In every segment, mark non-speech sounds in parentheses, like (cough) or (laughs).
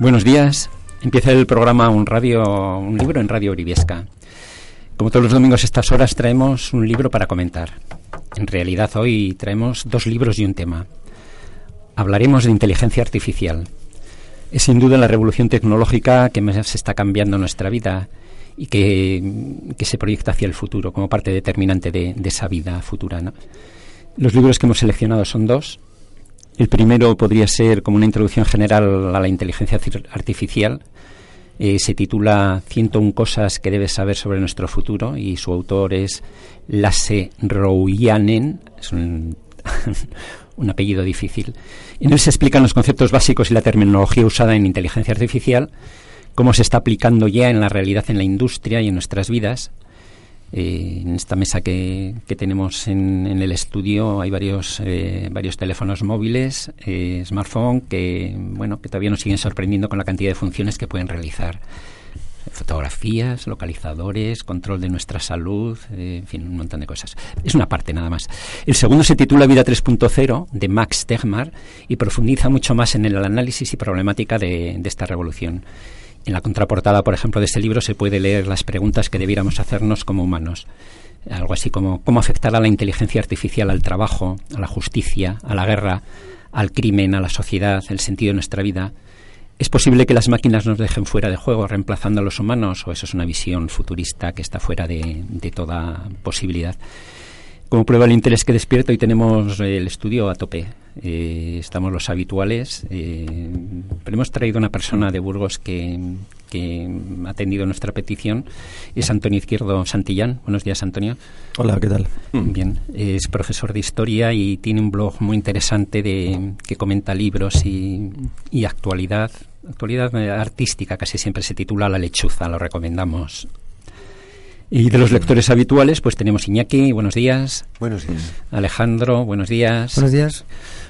Buenos días. Empieza el programa Un Radio, un libro en Radio Oriviesca. Como todos los domingos a estas horas traemos un libro para comentar. En realidad hoy traemos dos libros y un tema. Hablaremos de inteligencia artificial. Es sin duda la revolución tecnológica que más está cambiando nuestra vida y que, se proyecta hacia el futuro como parte determinante de, esa vida futura. Los libros que hemos seleccionado son dos. El primero podría ser como una introducción general a la inteligencia artificial. Eh, se titula 101 cosas que debes saber sobre nuestro futuro y su autor es Lasse Rouyanen. Es un, (laughs) un apellido difícil. En él se explican los conceptos básicos y la terminología usada en inteligencia artificial, cómo se está aplicando ya en la realidad en la industria y en nuestras vidas eh, en esta mesa que, tenemos en, el estudio hay varios eh, varios teléfonos móviles, eh, smartphone que bueno que todavía nos siguen sorprendiendo con la cantidad de funciones que pueden realizar fotografías, localizadores, control de nuestra salud, en fin, un montón de cosas. Es una parte nada más. El segundo se titula Vida 3.0 de Max Tegmar y profundiza mucho más en el análisis y problemática de esta revolución. En la contraportada, por ejemplo, de este libro se puede leer las preguntas que debiéramos hacernos como humanos. Algo así como cómo afectará la inteligencia artificial al trabajo, a la justicia, a la guerra, al crimen, a la sociedad, el sentido de nuestra vida. ¿Es posible que las máquinas nos dejen fuera de juego reemplazando a los humanos o eso es una visión futurista que está fuera de, toda posibilidad? Como prueba el interés que despierto, y tenemos el estudio a tope. Eh, estamos los habituales, eh, pero hemos traído una persona de Burgos que, ha atendido nuestra petición. Es Antonio Izquierdo Santillán. Buenos días, Antonio. Hola, ¿qué tal? Bien, es profesor de historia y tiene un blog muy interesante de, que comenta libros y, y actualidad, actualidad artística, casi siempre se titula La lechuza, lo recomendamos y de los lectores habituales, pues tenemos Iñaki, buenos días. Buenos días. Alejandro, buenos días. Buenos días.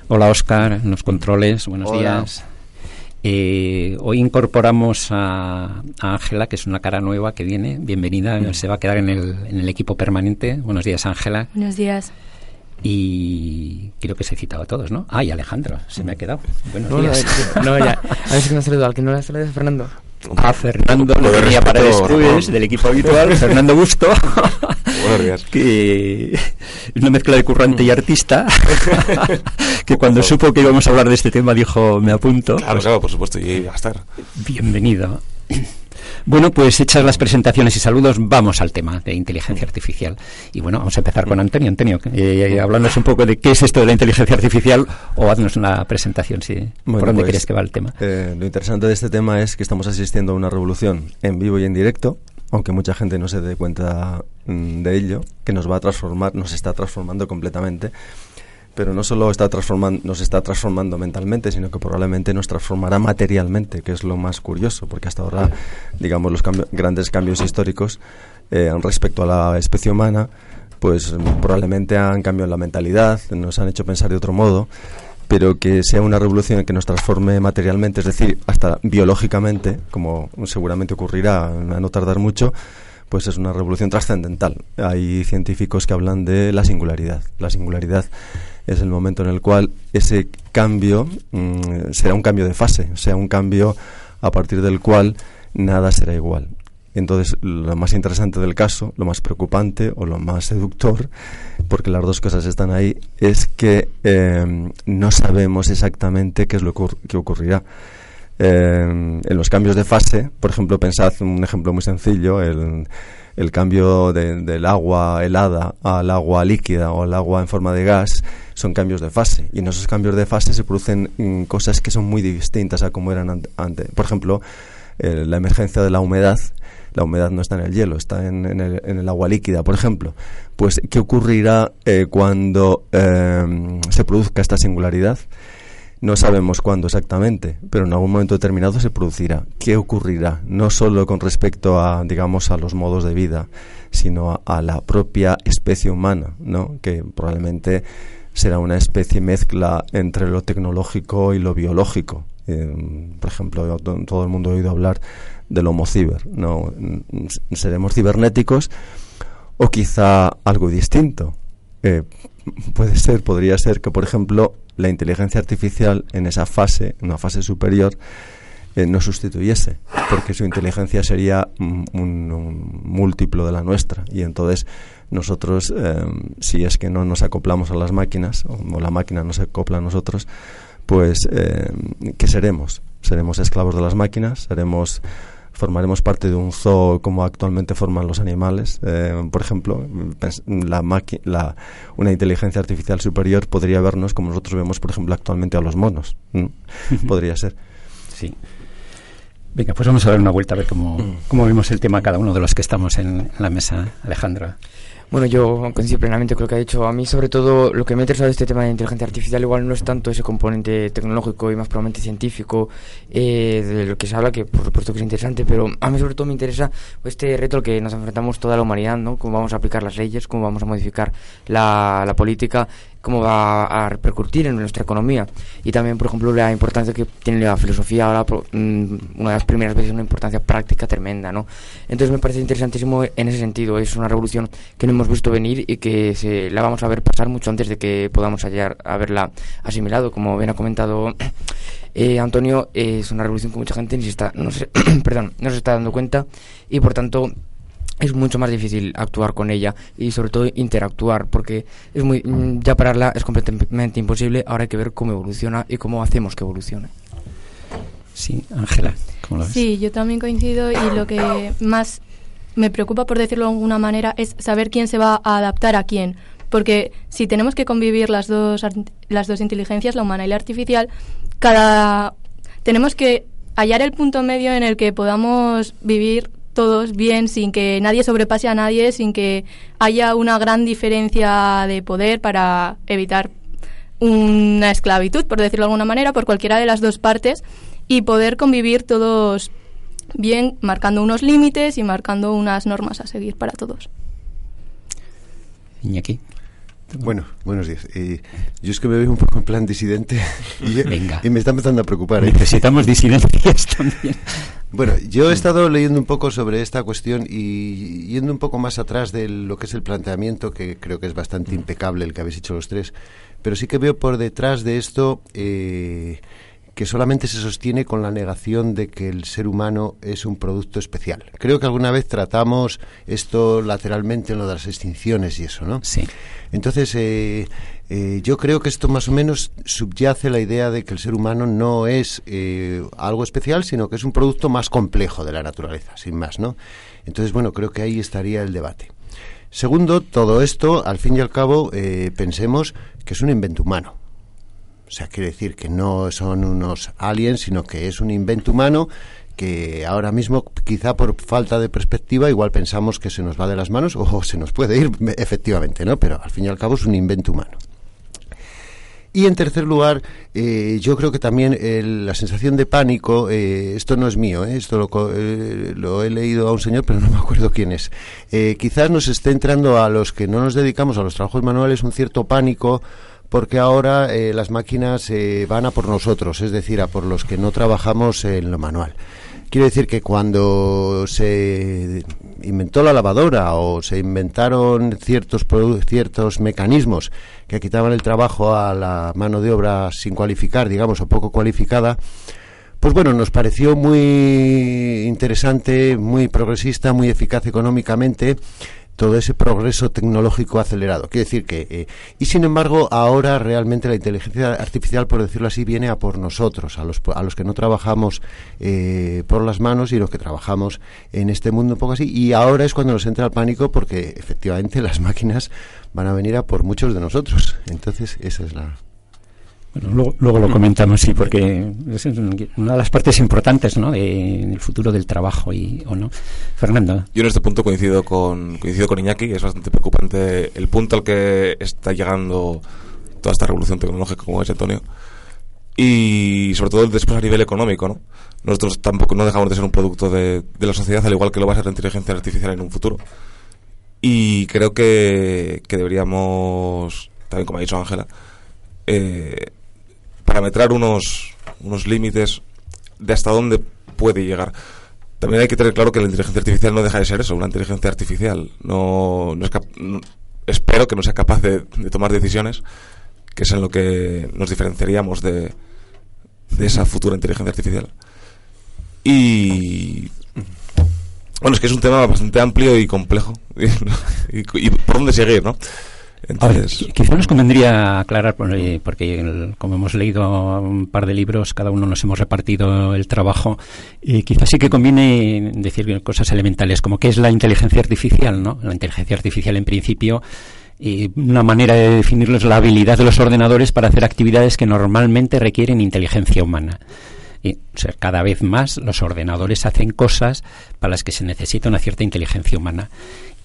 Hola, Oscar, en los controles, buenos días. Eh, hoy incorporamos a Ángela, que es una cara nueva que viene. Bienvenida, mm. se va a quedar en el, en el equipo permanente. Buenos días, Ángela. Buenos días. Y creo que se he citado a todos, ¿no? Ah, y Alejandro, se me ha quedado. Buenos días. (laughs) No, ya. A ver si no ha saludado, al que no le ha saludado Fernando a Fernando, lo tenía para después del equipo habitual, (laughs) Fernando Busto, que es una mezcla de currante y artista, (laughs) que cuando supo que íbamos a hablar de este tema dijo, me apunto. Claro, claro, por supuesto, y a estar. Bienvenido. Bueno, pues hechas las presentaciones y saludos, vamos al tema de inteligencia artificial. Y bueno, vamos a empezar con Antonio. Antonio, eh, hablándonos un poco de qué es esto de la inteligencia artificial o haznos una presentación, si, por dónde crees que va el tema. Eh, lo interesante de este tema es que estamos asistiendo a una revolución en vivo y en directo, aunque mucha gente no se dé cuenta mm, de ello, que nos va a transformar, nos está transformando completamente pero no solo está transformando, nos está transformando mentalmente, sino que probablemente nos transformará materialmente, que es lo más curioso, porque hasta ahora, digamos, los grandes cambios históricos eh, respecto a la especie humana, pues probablemente han cambiado la mentalidad, nos han hecho pensar de otro modo, pero que sea una revolución que nos transforme materialmente, es decir, hasta biológicamente, como seguramente ocurrirá a no tardar mucho, pues es una revolución trascendental. Hay científicos que hablan de la singularidad. La singularidad es el momento en el cual ese cambio mm, será un cambio de fase, o sea, un cambio a partir del cual nada será igual. Entonces, lo más interesante del caso, lo más preocupante o lo más seductor, porque las dos cosas están ahí, es que eh, no sabemos exactamente qué es lo que ocurrirá. Eh, en los cambios de fase, por ejemplo, pensad un ejemplo muy sencillo, el, cambio del agua helada al agua líquida o al agua en forma de gas son cambios de fase. Y en esos cambios de fase se producen mm, cosas que son muy distintas a como eran antes. Por ejemplo, eh, la emergencia de la humedad. La humedad no está en el hielo, está en, el, agua líquida, por ejemplo. Pues, ¿qué ocurrirá eh, cuando eh, se produzca esta singularidad? No sabemos cuándo exactamente, pero en algún momento determinado se producirá. ¿Qué ocurrirá? No solo con respecto a, digamos, a los modos de vida, sino a, la propia especie humana, ¿no? Que probablemente será una especie mezcla entre lo tecnológico y lo biológico. Eh, por ejemplo, todo el mundo ha oído hablar del homo ciber, ¿no? Seremos cibernéticos o quizá algo distinto. Eh, puede ser, podría ser que, por ejemplo, la inteligencia artificial en esa fase, en una fase superior, eh, nos sustituyese, porque su inteligencia sería un, un múltiplo de la nuestra. Y entonces nosotros, eh, si es que no nos acoplamos a las máquinas, o, la máquina no se acopla a nosotros, pues, eh, ¿qué seremos? ¿Seremos esclavos de las máquinas? ¿Seremos formaremos parte de un zoo como actualmente forman los animales. Eh, por ejemplo, la, la una inteligencia artificial superior podría vernos como nosotros vemos, por ejemplo, actualmente a los monos. podría ser. Sí. Venga, pues vamos a dar una vuelta a ver cómo, cómo vemos el tema cada uno de los que estamos en la mesa, Alejandra. Bueno, yo coincido plenamente con lo que ha dicho. A mí, sobre todo, lo que me ha interesado de este tema de inteligencia artificial, igual no es tanto ese componente tecnológico y más probablemente científico eh, de lo que se habla, que por supuesto que es interesante, pero a mí, sobre todo, me interesa este reto al que nos enfrentamos toda la humanidad, ¿no? Cómo vamos a aplicar las leyes, cómo vamos a modificar la, la política cómo va a repercutir en nuestra economía. Y también por ejemplo la importancia que tiene la filosofía ahora mm, una de las primeras veces una importancia práctica tremenda no entonces me parece interesantísimo en ese sentido. Es una revolución que no hemos visto venir y que se la vamos a ver pasar mucho antes de que podamos hallar, haberla asimilado. Como bien ha comentado (coughs) eh, Antonio es una revolución que mucha gente ni se está no se, (coughs) perdón no se está dando cuenta y por tanto es mucho más difícil actuar con ella y sobre todo interactuar porque es muy mm, ya pararla es completamente imposible. Ahora hay que ver cómo evoluciona y cómo hacemos que evolucione. Sí Ángela ¿cómo lo ves? sí yo también coincido y lo que más me preocupa por decirlo de alguna manera es saber quién se va a adaptar a quién. Porque si tenemos que convivir las dos las dos inteligencias la humana y la artificial cada tenemos que hallar el punto medio en el que podamos vivir todos bien, sin que nadie sobrepase a nadie, sin que haya una gran diferencia de poder para evitar una esclavitud, por decirlo de alguna manera, por cualquiera de las dos partes y poder convivir todos bien, marcando unos límites y marcando unas normas a seguir para todos. Iñaki. Bueno, buenos días. Eh, yo es que me veo un poco en plan disidente (laughs) y, y me está empezando a preocupar. ¿eh? Necesitamos disidencias (laughs) también. Bueno, yo he estado leyendo un poco sobre esta cuestión y yendo un poco más atrás de lo que es el planteamiento, que creo que es bastante impecable el que habéis hecho los tres, pero sí que veo por detrás de esto eh, que solamente se sostiene con la negación de que el ser humano es un producto especial. Creo que alguna vez tratamos esto lateralmente en lo de las extinciones y eso, ¿no? Sí. Entonces, eh, eh, yo creo que esto más o menos subyace la idea de que el ser humano no es eh, algo especial, sino que es un producto más complejo de la naturaleza, sin más, ¿no? Entonces, bueno, creo que ahí estaría el debate. Segundo, todo esto, al fin y al cabo, eh, pensemos que es un invento humano. O sea, quiere decir que no son unos aliens, sino que es un invento humano que ahora mismo, quizá por falta de perspectiva, igual pensamos que se nos va de las manos o se nos puede ir, efectivamente, ¿no? Pero al fin y al cabo es un invento humano. Y en tercer lugar, eh, yo creo que también la sensación de pánico, eh, esto no es mío, eh, esto lo, he leído a un señor, pero no me acuerdo quién es. quizás nos esté entrando a los que no nos dedicamos a los trabajos manuales un cierto pánico porque ahora las máquinas van a por nosotros, es decir, a por los que no trabajamos en lo manual. Quiero decir que cuando se inventó la lavadora o se inventaron ciertos, ciertos mecanismos que quitaban el trabajo a la mano de obra sin cualificar, digamos, o poco cualificada, pues bueno, nos pareció muy interesante, muy progresista, muy eficaz económicamente todo ese progreso tecnológico acelerado. Quiere decir que, eh, y sin embargo, ahora realmente la inteligencia artificial, por decirlo así, viene a por nosotros, a los, a los que no trabajamos eh, por las manos y los que trabajamos en este mundo un poco así. Y ahora es cuando nos entra el pánico porque efectivamente (laughs) las máquinas van a venir a por muchos de nosotros. Entonces, esa es la, bueno, luego, lo comentamos, sí, porque es una de las partes importantes ¿no? del futuro del trabajo, y, ¿o no? Fernando. Yo en este punto coincido con, coincido con Iñaki, es bastante preocupante el punto al que está llegando toda esta revolución tecnológica, como es Antonio, y sobre todo después a nivel económico, ¿no? Nosotros tampoco no dejamos de ser un producto de, de la sociedad, al igual que lo va a ser la inteligencia artificial en un futuro. Y creo que, que deberíamos, también como ha dicho Ángela, eh, parametrar unos, unos límites de hasta dónde puede llegar. También hay que tener claro que la inteligencia artificial no deja de ser eso, una inteligencia artificial. No, no es espero que no sea capaz de, tomar decisiones, que es en lo que nos diferenciaríamos de, de esa futura inteligencia artificial. Y bueno, es que es un tema bastante amplio y complejo. (laughs) y, por dónde seguir, ¿no? Entonces... quizá nos convendría aclarar, porque como hemos leído un par de libros, cada uno nos hemos repartido el trabajo, y quizás sí que conviene decir cosas elementales, como qué es la inteligencia artificial, ¿no? La inteligencia artificial, en principio, y una manera de definirlo es la habilidad de los ordenadores para hacer actividades que normalmente requieren inteligencia humana. Y, o sea, cada vez más los ordenadores hacen cosas para las que se necesita una cierta inteligencia humana.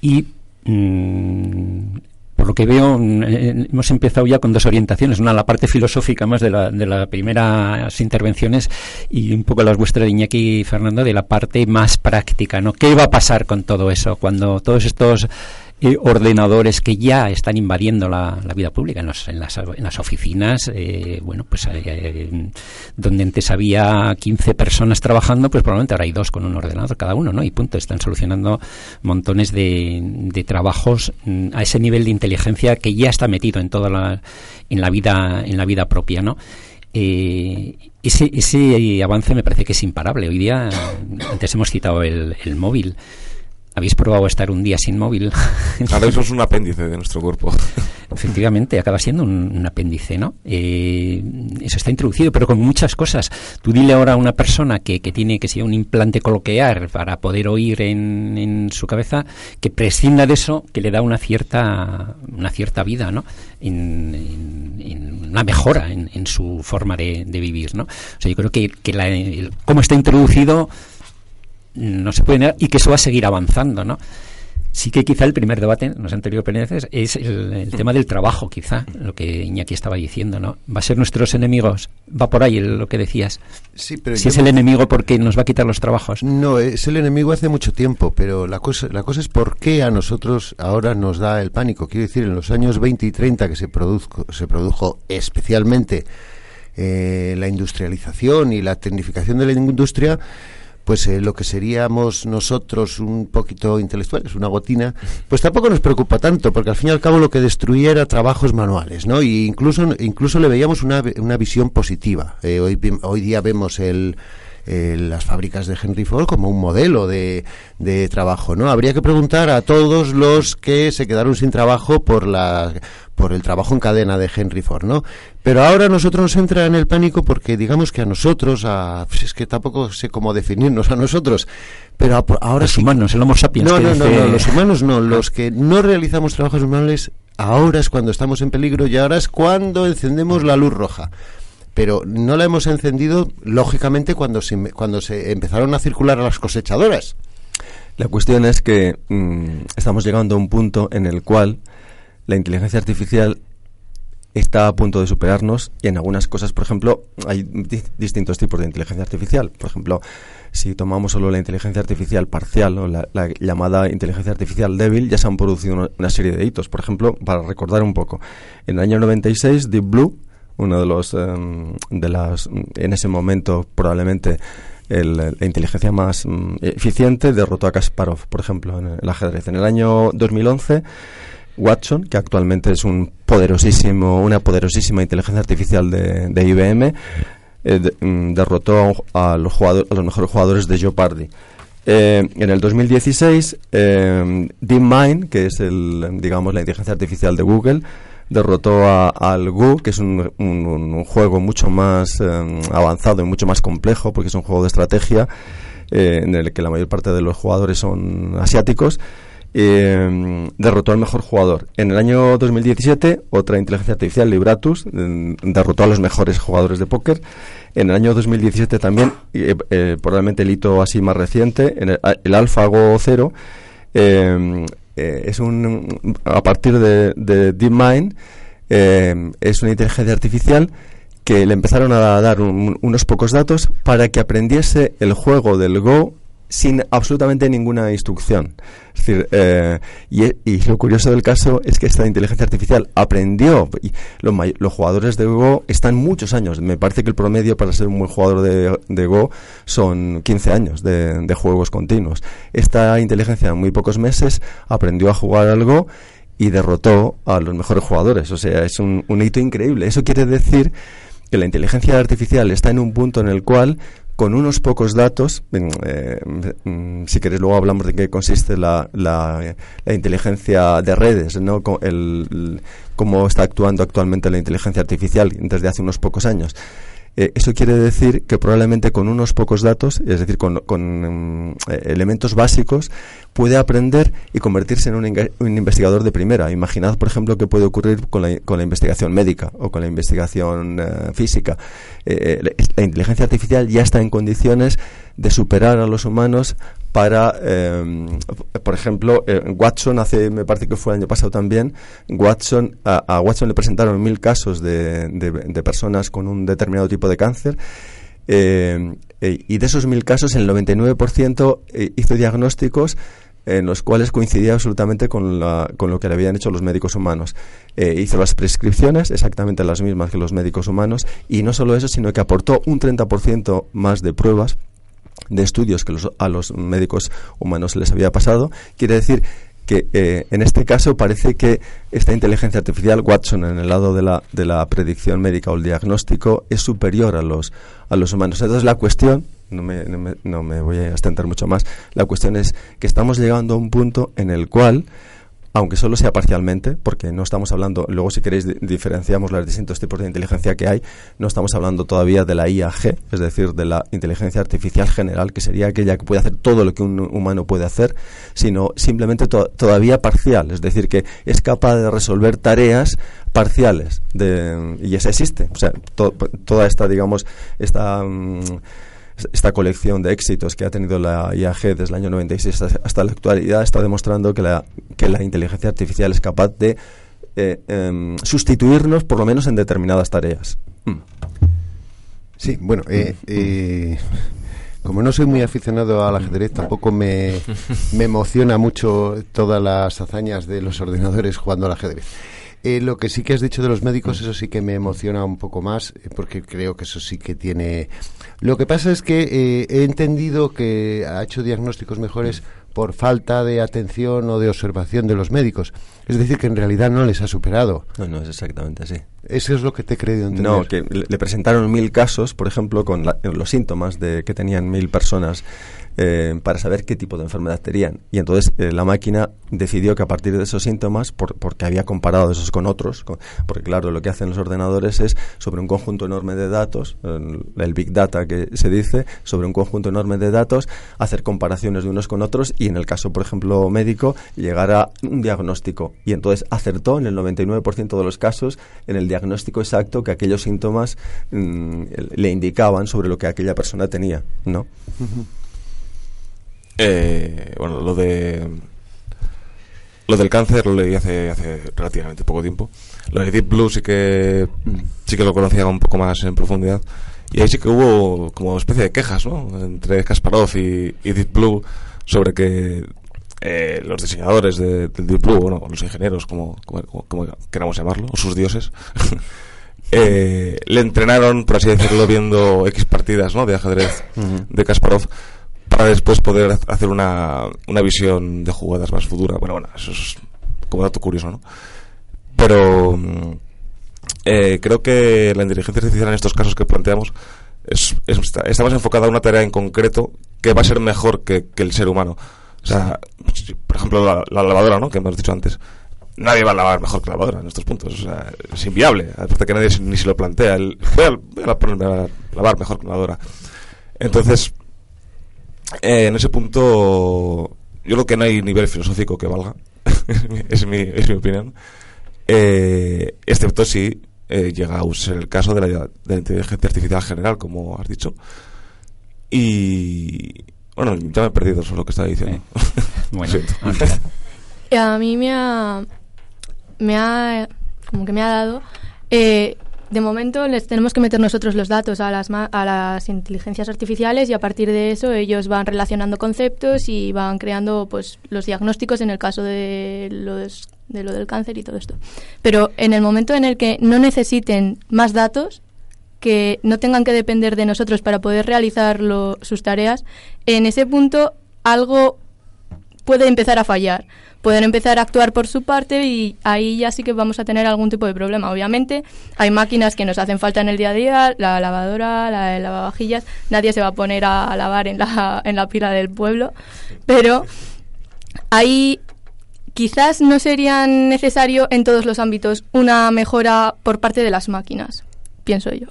Y mm, por lo que veo, mm, eh, hemos empezado ya con dos orientaciones. Una, la parte filosófica más de, la, de las primeras intervenciones y un poco las vuestras Iñaki y Fernando de la parte más práctica, ¿no? ¿Qué va a pasar con todo eso cuando todos estos ordenadores que ya están invadiendo la, vida pública en, las, en, las, oficinas, eh, bueno, pues eh, donde antes había 15 personas trabajando, pues probablemente ahora hay dos con un ordenador cada uno, ¿no? Y punto, están solucionando montones de, de trabajos mm, a ese nivel de inteligencia que ya está metido en toda la, en la vida, en la vida propia, ¿no? Eh, ese, ese avance me parece que es imparable. Hoy día, antes hemos citado el, el móvil. ¿Habéis probado estar un día sin móvil? (laughs) Ahora eso es un apéndice de nuestro cuerpo. (laughs) Efectivamente, acaba siendo un, apéndice, ¿no? Eh, eso está introducido, pero con muchas cosas. Tú dile ahora a una persona que, que tiene que ser un implante coloquial para poder oír en, en, su cabeza, que prescinda de eso, que le da una cierta, una cierta vida, ¿no? En, en, una mejora en, su forma de, de, vivir, ¿no? O sea, yo creo que, que la, el, cómo está introducido no se puede negar y que eso va a seguir avanzando, ¿no? Sí que quizá el primer debate en los anteriores penitencias es el, tema del trabajo, quizá, lo que Iñaki estaba diciendo, ¿no? ¿Va a ser nuestros enemigos? Va por ahí lo que decías. Sí, pero si es el enemigo porque nos va a quitar los trabajos. No, es el enemigo hace mucho tiempo, pero la cosa, la cosa es por qué a nosotros ahora nos da el pánico. Quiero decir, en los años 20 y 30 que se, produjo, se produjo especialmente eh, la industrialización y la tecnificación de la industria, pues eh, lo que seríamos nosotros un poquito intelectuales, una gotina, pues tampoco nos preocupa tanto, porque al fin y al cabo lo que destruía era trabajos manuales, ¿no? Y incluso, incluso le veíamos una, una visión positiva. Eh, hoy, hoy día vemos el, las fábricas de Henry Ford como un modelo de, de, trabajo, ¿no? Habría que preguntar a todos los que se quedaron sin trabajo por la por el trabajo en cadena de Henry Ford, ¿no? Pero ahora nosotros nos entra en el pánico porque digamos que a nosotros, a, pues es que tampoco sé cómo definirnos a nosotros, pero ahora los humanos, el Homo sapiens. No, no, no, los humanos no, los que no realizamos trabajos humanos, ahora es cuando estamos en peligro y ahora es cuando encendemos la luz roja pero no la hemos encendido lógicamente cuando se, cuando se empezaron a circular las cosechadoras. La cuestión es que mm, estamos llegando a un punto en el cual la inteligencia artificial está a punto de superarnos y en algunas cosas, por ejemplo, hay distintos tipos de inteligencia artificial. Por ejemplo, si tomamos solo la inteligencia artificial parcial o la, llamada inteligencia artificial débil, ya se han producido una, serie de hitos. Por ejemplo, para recordar un poco, en el año 96 Deep Blue, uno de los em, de las en ese momento probablemente la inteligencia más mm, eficiente derrotó a Kasparov, por ejemplo, en el ajedrez. En el año 2011 Watson, que actualmente es un poderosísimo, una poderosísima inteligencia artificial de, IBM, eh, mm, derrotó a los, jugadores, a los mejores jugadores de Jeopardy. Eh, en el 2016, eh, DeepMind, que es el, digamos, la inteligencia artificial de Google, derrotó al Go, que es un, un, juego mucho más eh, avanzado y mucho más complejo, porque es un juego de estrategia en el que la mayor parte de los jugadores son asiáticos eh, derrotó al mejor jugador. En el año 2017, otra inteligencia artificial, Libratus, mm, derrotó a los mejores jugadores de póker. En el año 2017 también, eh, eh, probablemente el hito así más reciente, en el, el AlphaGo 0, eh, es un, a partir de, de DeepMind, es una inteligencia artificial que le empezaron a dar unos pocos datos para que aprendiese el juego del Go sin absolutamente ninguna instrucción. Es decir, eh, y, lo curioso del caso es que esta inteligencia artificial aprendió, y los, jugadores de Go están muchos años, me parece que el promedio para ser un buen jugador de, Go son 15 años de, juegos continuos. Esta inteligencia en muy pocos meses aprendió a jugar al Go y derrotó a los mejores jugadores. O sea, es un hito increíble. Eso quiere decir que la inteligencia artificial está en un punto en el cual con unos pocos datos, eh, mm, si queréis luego hablamos de qué consiste la, la, inteligencia de redes, ¿no? El, cómo está actuando actualmente la inteligencia artificial desde hace unos pocos años. Eh, eso quiere decir que probablemente con unos pocos datos, es decir, con, con mm, elementos básicos, puede aprender y convertirse en un, investigador de primera. Imaginad, por ejemplo, qué puede ocurrir con la, con la investigación médica o con la investigación eh, física. Eh, la inteligencia artificial ya está en condiciones de superar a los humanos para, em, por ejemplo, Watson, hace, me parece que fue el año pasado también, Watson, a, Watson le presentaron mil casos de, de, personas con un determinado tipo de cáncer. Em, eh, y de esos mil casos, el 99% eh, hizo diagnósticos en los cuales coincidía absolutamente con, la, con, lo que le habían hecho los médicos humanos. Eh, hizo las prescripciones exactamente las mismas que los médicos humanos y no solo eso, sino que aportó un 30% más de pruebas de estudios que a los médicos humanos les había pasado. Quiere decir que eh, en este caso parece que esta inteligencia artificial, Watson, en el lado de la, de la predicción médica o el diagnóstico, es superior a los, a los humanos. Entonces la cuestión, no me, no me, no me voy a extender mucho más, la cuestión es que estamos llegando a un punto en el cual aunque solo sea parcialmente, porque no estamos hablando, luego si queréis diferenciamos los distintos tipos de inteligencia que hay, no estamos hablando todavía de la IAG, es decir, de la inteligencia artificial general, que sería aquella que puede hacer todo lo que un humano puede hacer, sino simplemente todavía parcial, es decir, que es capaz de resolver tareas parciales, de, y eso existe, o sea, toda esta, digamos, esta... Mm, esta colección de éxitos que ha tenido la IAG desde el año 96 hasta, la actualidad está demostrando que la, que la inteligencia artificial es capaz de eh, em, sustituirnos por lo menos en determinadas tareas. Mm. Sí, bueno, eh, eh, como no soy muy aficionado al ajedrez, tampoco me, me emociona mucho todas las hazañas de los ordenadores jugando al ajedrez. Eh, lo que sí que has dicho de los médicos, eso sí que me emociona un poco más, porque creo que eso sí que tiene... Lo que pasa es que eh, he entendido que ha hecho diagnósticos mejores por falta de atención o de observación de los médicos. Es decir, que en realidad no les ha superado. No, no, es exactamente así. Eso es lo que te he creído entender. No, que le presentaron mil casos, por ejemplo, con los síntomas de que tenían mil personas eh, para saber qué tipo de enfermedad tenían. Y entonces eh, la máquina decidió que a partir de esos síntomas, porque había comparado esos con otros, porque claro, lo que hacen los ordenadores es sobre un conjunto enorme de datos, el, Big Data que se dice, sobre un conjunto enorme de datos, hacer comparaciones de unos con otros y en el caso, por ejemplo, médico, llegar a un diagnóstico. Y entonces acertó en el 99% de los casos en el diagnóstico exacto que aquellos síntomas mm, le indicaban sobre lo que aquella persona tenía, ¿no? Eh, bueno, lo de. Lo del cáncer lo leí hace, hace relativamente poco tiempo. Lo de Deep Blue sí que, sí que lo conocía un poco más en profundidad. Y ahí sí que hubo como especie de quejas, ¿no? Entre Kasparov y, Deep Blue sobre que eh, los diseñadores de, del Deep Blue, bueno, los ingenieros, como, como, queramos llamarlo, o sus dioses, (laughs) eh, le entrenaron, por así decirlo, viendo X partidas, ¿no? De ajedrez de Kasparov para después poder hacer una, una visión de jugadas más futuras. Bueno, bueno, eso es como dato curioso, ¿no? Pero mm, eh, creo que la inteligencia artificial en estos casos que planteamos es, está, más enfocada a una tarea en concreto que va a ser mejor que, el ser humano. O sea, por ejemplo, la, lavadora, ¿no? Que hemos dicho antes. Nadie va a lavar mejor que la lavadora en estos puntos. O sea, es inviable. Aparte que nadie ni se lo plantea. El, voy, a, voy a lavar mejor que la lavadora. Entonces, eh, en ese punto, yo creo que no hay nivel filosófico que valga, (laughs) es, mi, es mi opinión, eh, excepto si eh, llega a ser el caso de la, de la inteligencia artificial general, como has dicho. Y bueno, ya me he perdido sobre lo que estaba diciendo. (laughs) bueno, a mí me ha, me ha, como que me ha dado eh, de momento les tenemos que meter nosotros los datos a las, a las inteligencias artificiales y a partir de eso ellos van relacionando conceptos y van creando pues los diagnósticos en el caso de los, de lo del cáncer y todo esto. Pero en el momento en el que no necesiten más datos, que no tengan que depender de nosotros para poder realizar sus tareas, en ese punto algo puede empezar a fallar. Pueden empezar a actuar por su parte y ahí ya sí que vamos a tener algún tipo de problema. Obviamente, hay máquinas que nos hacen falta en el día a día, la lavadora, la lavavajillas, nadie se va a poner a lavar en la, (laughs) en la pila del pueblo, pero ahí quizás no sería necesario en todos los ámbitos una mejora por parte de las máquinas, pienso yo.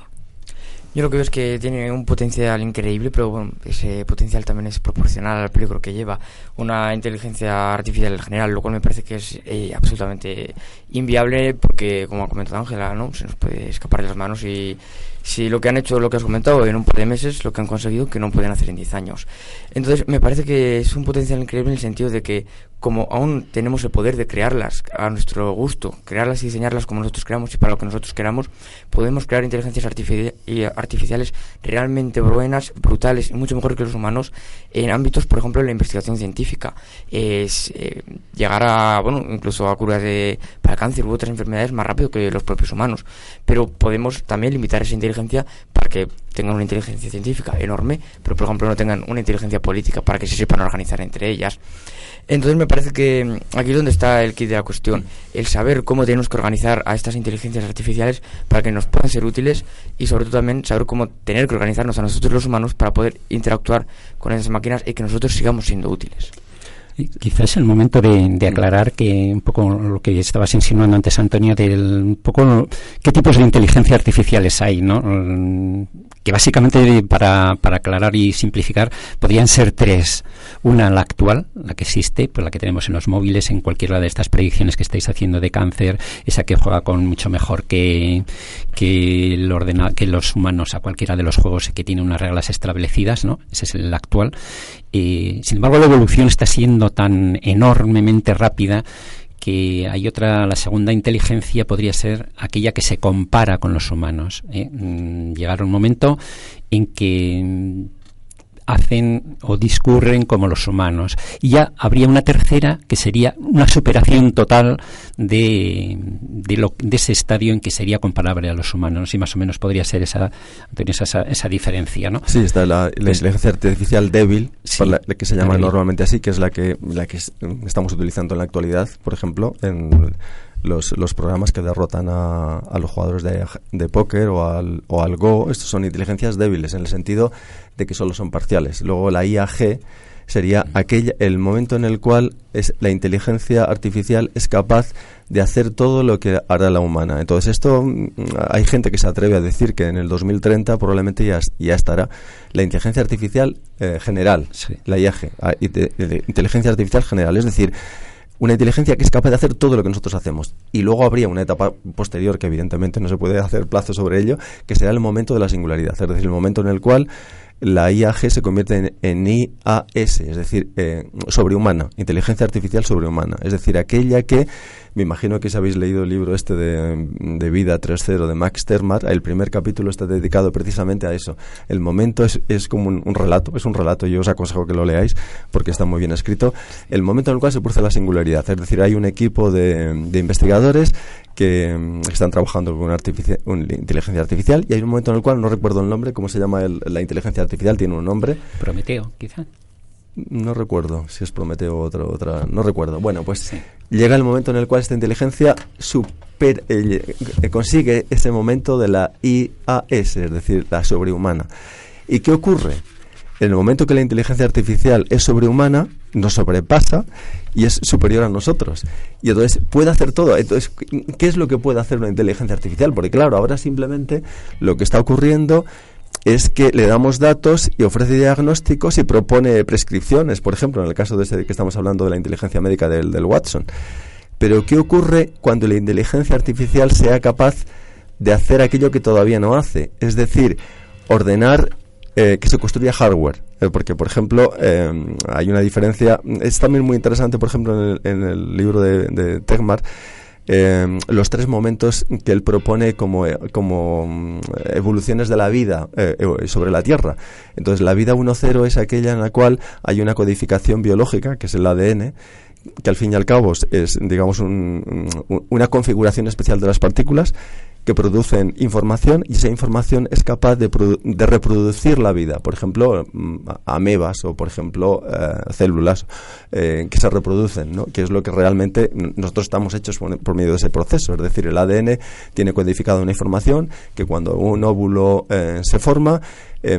Yo lo que veo es que tiene un potencial increíble, pero bueno, ese potencial también es proporcional al peligro que lleva una inteligencia artificial en general, lo cual me parece que es eh, absolutamente inviable porque, como ha comentado Ángela, ¿no? se nos puede escapar de las manos y si lo que han hecho, lo que has comentado, en un par de meses, lo que han conseguido, que no pueden hacer en 10 años. Entonces, me parece que es un potencial increíble en el sentido de que como aún tenemos el poder de crearlas a nuestro gusto, crearlas y diseñarlas como nosotros queramos y para lo que nosotros queramos, podemos crear inteligencias artificiales realmente buenas, brutales y mucho mejor que los humanos en ámbitos, por ejemplo, de la investigación científica. Es eh, llegar a, bueno, incluso a curas de, para cáncer u otras enfermedades más rápido que los propios humanos. Pero podemos también limitar esa inteligencia para que tengan una inteligencia científica enorme, pero por ejemplo no tengan una inteligencia política para que se sepan organizar entre ellas. Entonces me parece que mm, aquí es donde está el kit de la cuestión, el saber cómo tenemos que organizar a estas inteligencias artificiales para que nos puedan ser útiles y sobre todo también saber cómo tener que organizarnos a nosotros los humanos para poder interactuar con esas máquinas y que nosotros sigamos siendo útiles. Quizás el momento de, aclarar que un poco lo que estabas insinuando antes, Antonio, del un poco qué tipos de inteligencia artificiales hay, ¿no? Que básicamente, para, para aclarar y simplificar, podrían ser tres. Una, la actual, la que existe, pues la que tenemos en los móviles, en cualquiera de estas predicciones que estáis haciendo de cáncer, esa que juega con mucho mejor que, que, el ordena, que los humanos a cualquiera de los juegos que tiene unas reglas establecidas, ¿no? Ese es el actual. Y, sin embargo, la evolución está siendo tan enormemente rápida que hay otra, la segunda inteligencia podría ser aquella que se compara con los humanos. ¿eh? Mm, llegar a un momento en que hacen o discurren como los humanos. Y ya habría una tercera que sería una superación total de, de, lo, de ese estadio en que sería comparable a los humanos. Y más o menos podría ser esa, esa, esa diferencia, ¿no? Sí, está la, inteligencia artificial débil, la, que se llama normalmente así, que es la que, la que estamos utilizando en la actualidad, por ejemplo, en los, los programas que derrotan a, a los jugadores de, de póker o al, o al Go, estos son inteligencias débiles en el sentido de que solo son parciales. Luego la IAG sería aquel, el momento en el cual es, la inteligencia artificial es capaz de hacer todo lo que hará la humana. Entonces esto mm, hay gente que se atreve a decir que en el 2030 probablemente ya, ya estará la inteligencia artificial eh, general, la IAG, ah, inteligencia artificial general, es decir, una inteligencia que es capaz de hacer todo lo que nosotros hacemos. Y luego habría una etapa posterior, que evidentemente no se puede hacer plazo sobre ello, que será el momento de la singularidad, es decir, el momento en el cual la IAG se convierte en, IAS, es decir, eh, sobrehumana, inteligencia artificial sobrehumana, es decir, aquella que, me imagino que si habéis leído el libro este de, de Vida 3.0 de Max Termar, el primer capítulo está dedicado precisamente a eso. El momento es, es como un, relato, es un relato, yo os aconsejo que lo leáis porque está muy bien escrito, el momento en el cual se produce la singularidad, es decir, hay un equipo de, de investigadores que mm, están trabajando con una, inteligencia artificial y hay un momento en el cual no recuerdo el nombre, cómo se llama la inteligencia artificial, tiene un nombre. Prometeo, quizá. No recuerdo si es Prometeo o otra, otra, no recuerdo. Bueno, pues llega el momento en el cual esta inteligencia super, eh, eh, consigue ese momento de la IAS, es decir, la sobrehumana. ¿Y qué ocurre? En el momento que la inteligencia artificial es sobrehumana, nos sobrepasa y es superior a nosotros. Y entonces puede hacer todo. Entonces, ¿qué es lo que puede hacer una inteligencia artificial? Porque claro, ahora simplemente lo que está ocurriendo es que le damos datos y ofrece diagnósticos y propone prescripciones, por ejemplo, en el caso de ese que estamos hablando de la inteligencia médica del, del Watson. Pero ¿qué ocurre cuando la inteligencia artificial sea capaz de hacer aquello que todavía no hace? Es decir, ordenar eh, que se construya hardware. Eh, porque, por ejemplo, eh, hay una diferencia. Es también muy interesante, por ejemplo, en el, libro de, de Tegmar. Los tres momentos que él propone como, como mm, evoluciones de la vida sobre la Tierra. Entonces, la vida 1.0 es aquella en la cual hay una codificación biológica, que es el ADN, que al fin y al cabo es, digamos, una configuración especial de las partículas que producen información y esa información es capaz de, reproducir la vida. Por ejemplo, mm, amebas o, por ejemplo, eh, células eh, que se reproducen, ¿no? que es lo que realmente nosotros estamos hechos por, medio de ese proceso. Es decir, el ADN tiene codificada una información que cuando un óvulo eh, se forma,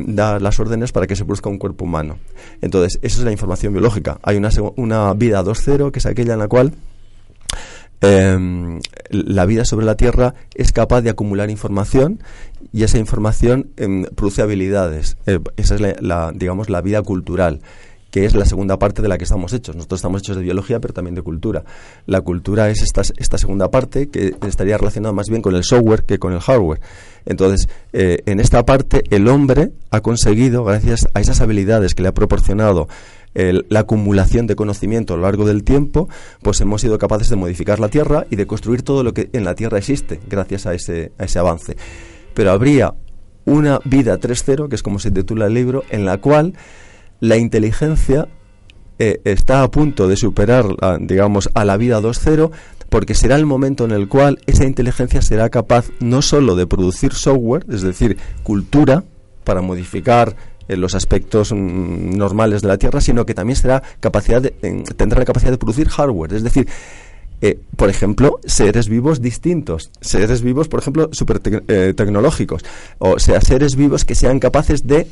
da las órdenes para que se produzca un cuerpo humano. Entonces, esa es la información biológica. Hay una, una vida 2.0, que es aquella en la cual Em, la vida sobre la Tierra es capaz de acumular información y esa información em, produce habilidades. Eh, esa es la, digamos, la vida cultural que es la segunda parte de la que estamos hechos. Nosotros estamos hechos de biología, pero también de cultura. La cultura es esta, esta segunda parte que estaría relacionada más bien con el software que con el hardware. Entonces, eh, en esta parte, el hombre ha conseguido, gracias a esas habilidades que le ha proporcionado la acumulación de conocimiento a lo largo del tiempo, pues hemos sido capaces de modificar la Tierra y de construir todo lo que en la Tierra existe gracias a ese, a ese avance. Pero habría una vida 3.0, que es como se titula el libro, en la cual la inteligencia eh, está a punto de superar, digamos, a la vida 2.0, porque será el momento en el cual esa inteligencia será capaz no solo de producir software, es decir, cultura, para modificar en los aspectos mm, normales de la Tierra, sino que también será capacidad tendrá la capacidad de producir hardware, es decir, eh, por ejemplo, seres vivos distintos, seres vivos, por ejemplo, super eh, tecnológicos, o sea, seres vivos que sean capaces de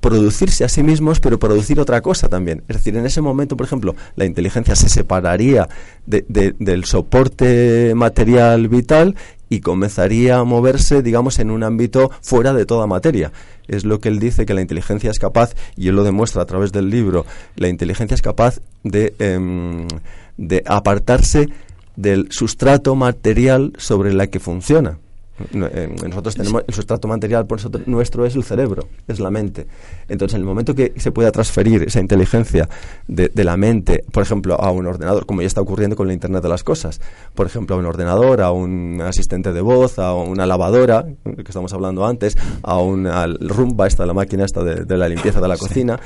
producirse a sí mismos, pero producir otra cosa también. Es decir, en ese momento, por ejemplo, la inteligencia se separaría del soporte material vital y comenzaría a moverse, digamos, en un ámbito fuera de toda materia. Es lo que él dice que la inteligencia es capaz, y él lo demuestra a través del libro, la inteligencia es capaz de, em, de apartarse del sustrato material sobre la que funciona. Eh, nosotros tenemos el sustrato material por eso nuestro es el cerebro, es la mente. Entonces, en el momento que se pueda transferir esa inteligencia de, la mente, por ejemplo, a un ordenador, como ya está ocurriendo con la Internet de las cosas, por ejemplo, a un ordenador, a un asistente de voz, a una lavadora, que estamos hablando antes, a una rumba, esta, la máquina esta de, la limpieza de la cocina,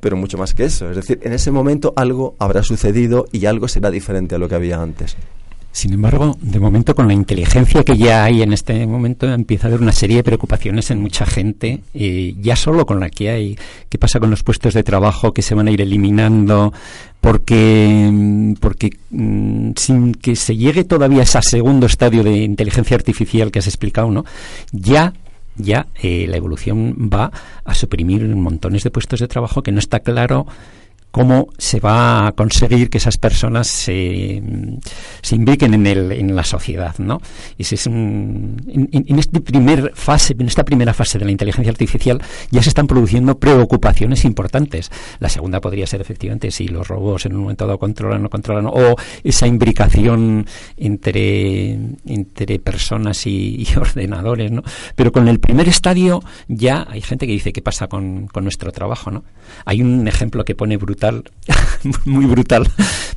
pero mucho más que eso. Es decir, en ese momento algo habrá sucedido y algo será diferente a lo que había antes. Sin embargo, de momento, con la inteligencia que ya hay en este momento, empieza a haber una serie de preocupaciones en mucha gente, y ya solo con la que hay. ¿Qué pasa con los puestos de trabajo que se van a ir eliminando? Porque, porque mm, sin que se llegue todavía a ese segundo estadio de inteligencia artificial que has explicado, ¿no? Ya ya eh, la evolución va a suprimir montones de puestos de trabajo que no está claro cómo se va a conseguir que esas personas se, se imbriquen en, el, en la sociedad, ¿no? Ese es un, en, en, este primer fase, en esta primera fase de la inteligencia artificial ya se están produciendo preocupaciones importantes. La segunda podría ser efectivamente si los robots en un momento dado controlan o no controlan, o esa imbricación entre, entre personas y, y, (laughs) ordenadores, ¿no? Pero con el primer estadio ya hay gente que dice qué pasa con, con nuestro trabajo, ¿no? Hay un ejemplo que pone brutal (laughs) muy brutal.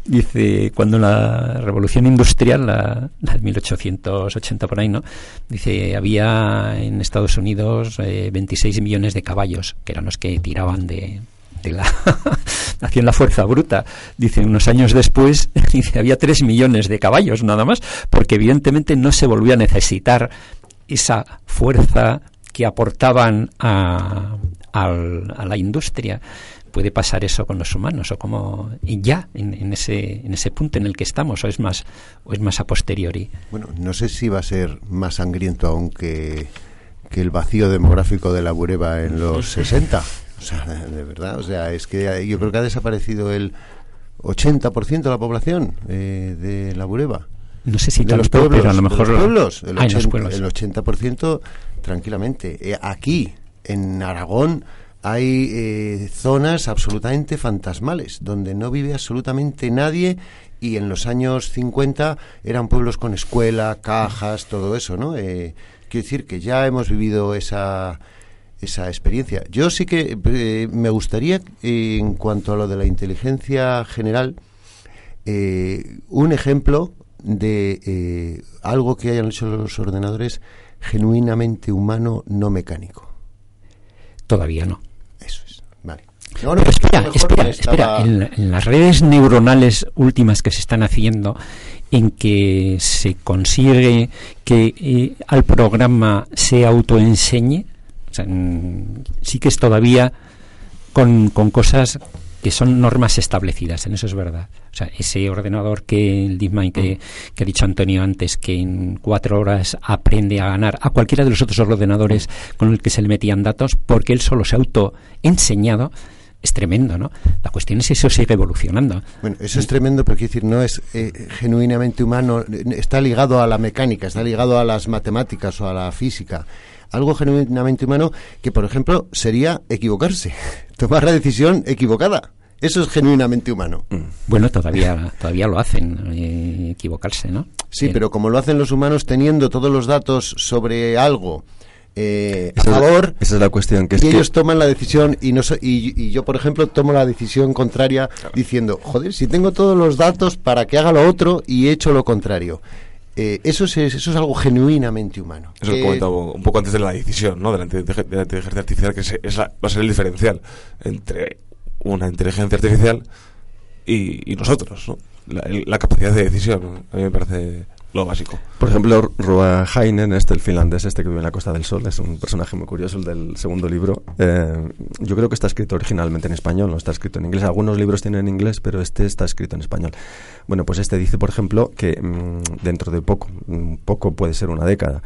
Dice, cuando la revolución industrial, la, de 1880 por ahí, ¿no? Dice, había en Estados Unidos 26 eh, millones de caballos, que eran los que tiraban de, la (laughs) hacían la fuerza bruta. Dice, unos años después, (laughs) dice, había 3 millones de caballos nada más, porque evidentemente no se volvió a necesitar esa fuerza que aportaban a, a la industria puede pasar eso con los humanos o como y ya en, ese en ese punto en el que estamos o es más o es más a posteriori. Bueno no sé si va a ser más sangriento aún que, el vacío demográfico de la Bureba en los (laughs) 60 o sea de, verdad o sea es que yo creo que ha desaparecido el 80% de la población eh, de la Bureba. No sé si de los pueblos, pero a lo mejor los pueblos, el, 80, pueblos. el 80% tranquilamente. Eh, aquí en Aragón hay eh, zonas absolutamente fantasmales, donde no vive absolutamente nadie y en los años 50 eran pueblos con escuela, cajas, todo eso, ¿no? Eh, quiero decir que ya hemos vivido esa, esa experiencia. Yo sí que eh, me gustaría, en cuanto a lo de la inteligencia general, un ejemplo de algo que hayan hecho los ordenadores genuinamente humano, no mecánico. Todavía no. No, no, espera, espera, espera. En, en las redes neuronales últimas que se están haciendo, en que se consigue que eh, al programa se autoenseñe, o sea, mm, sí que es todavía con, con cosas que son normas establecidas, en eso es verdad. O sea, ese ordenador que el DeepMind que, que ha dicho Antonio antes, que en cuatro horas aprende a ganar a cualquiera de los otros ordenadores con el que se le metían datos, porque él solo se ha autoenseñado, es tremendo, ¿no? La cuestión es si eso sigue evolucionando. Bueno, eso es tremendo, pero quiero decir, no es eh, genuinamente humano, está ligado a la mecánica, está ligado a las matemáticas o a la física. Algo genuinamente humano que, por ejemplo, sería equivocarse, (laughs) tomar la decisión equivocada. Eso es genuinamente humano. Bueno, todavía, todavía lo hacen, eh, equivocarse, ¿no? Sí, pero como lo hacen los humanos teniendo todos los datos sobre algo eh, a es favor, esa es la cuestión, que es y que- ellos toman la decisión y, no so- y, y yo, por ejemplo, tomo la decisión contraria diciendo, joder, si tengo todos los datos para que haga lo otro y he hecho lo contrario. Eh, eso, es, eso es algo genuinamente humano. Eso Que- que comentaba un poco antes de la decisión, ¿no? De la, inteligencia- de la inteligencia artificial, que se- es la- va a ser el diferencial entre una inteligencia artificial y, y nosotros, ¿no? La, capacidad de decisión, ¿no? a mí me parece lo básico. Por ejemplo, Ruahainen, este, el finlandés este que vive en la Costa del Sol, es un personaje muy curioso, el del segundo libro. Eh, yo creo que está escrito originalmente en español, no está escrito en inglés. Algunos libros tienen en inglés, pero este está escrito en español. Bueno, pues este dice, por ejemplo, que mm, dentro de poco, poco puede ser una década,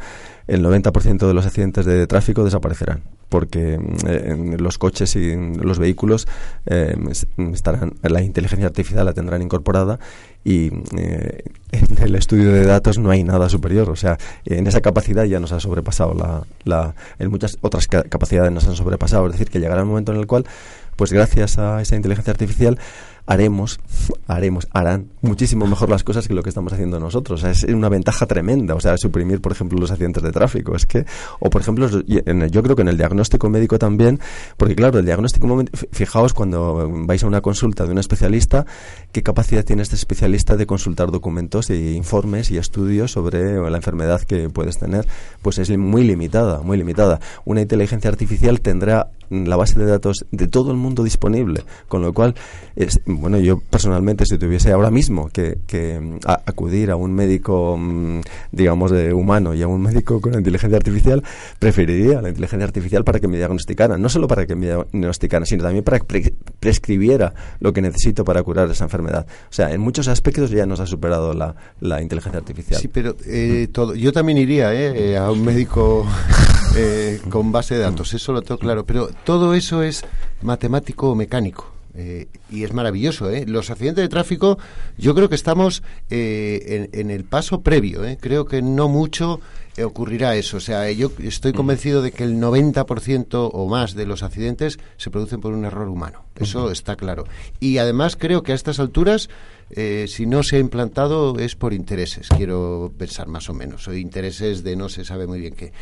el 90% de los accidentes de tráfico desaparecerán porque mm, eh, los coches y los vehículos eh, es- estarán la inteligencia artificial la tendrán incorporada y eh, en el estudio de datos no hay nada superior. O sea en esa capacidad ya nos ha sobrepasado la, la en muchas otras ca- capacidades nos han sobrepasado. Es decir que llegará un momento en el cual pues gracias a esa inteligencia artificial haremos, (laughs) haremos, harán muchísimo mejor las cosas que lo que estamos haciendo nosotros. O sea, es una ventaja tremenda. O sea, suprimir, por ejemplo, los accidentes de tráfico. Es que, o por ejemplo, yo creo que en el diagnóstico médico también, porque claro, el diagnóstico, fijaos cuando vais a una consulta de un especialista, qué capacidad tiene este especialista de consultar documentos e informes y estudios sobre la enfermedad que puedes tener. Pues es muy limitada, muy limitada. Una inteligencia artificial tendrá la base de datos de todo el mundo disponible, con lo cual, es, bueno, yo personalmente, si tuviese ahora mismo que, que, mm, a- acudir a un médico, mm, digamos, de humano y a un médico con inteligencia artificial, preferiría la inteligencia artificial para que me diagnosticara, no solo para que me diagnosticara, sino también para que pre- prescribiera lo que necesito para curar esa enfermedad. O sea, en muchos aspectos ya nos ha superado la, la inteligencia artificial. Sí, pero eh, todo, yo también iría eh, eh, a un médico (laughs) eh, con base de datos, eso lo tengo claro, pero todo eso es matemático o mecánico. Eh, y es maravilloso, ¿eh? Los accidentes de tráfico, yo creo que estamos eh, en, en el paso previo, ¿eh? Creo que no mucho eh, ocurrirá eso. O sea, yo estoy convencido de que el 90% o más de los accidentes se producen por un error humano. Eso está claro. Y además creo que a estas alturas, eh, si no se ha implantado, es por intereses, quiero pensar más o menos, o intereses de no se sabe muy bien qué.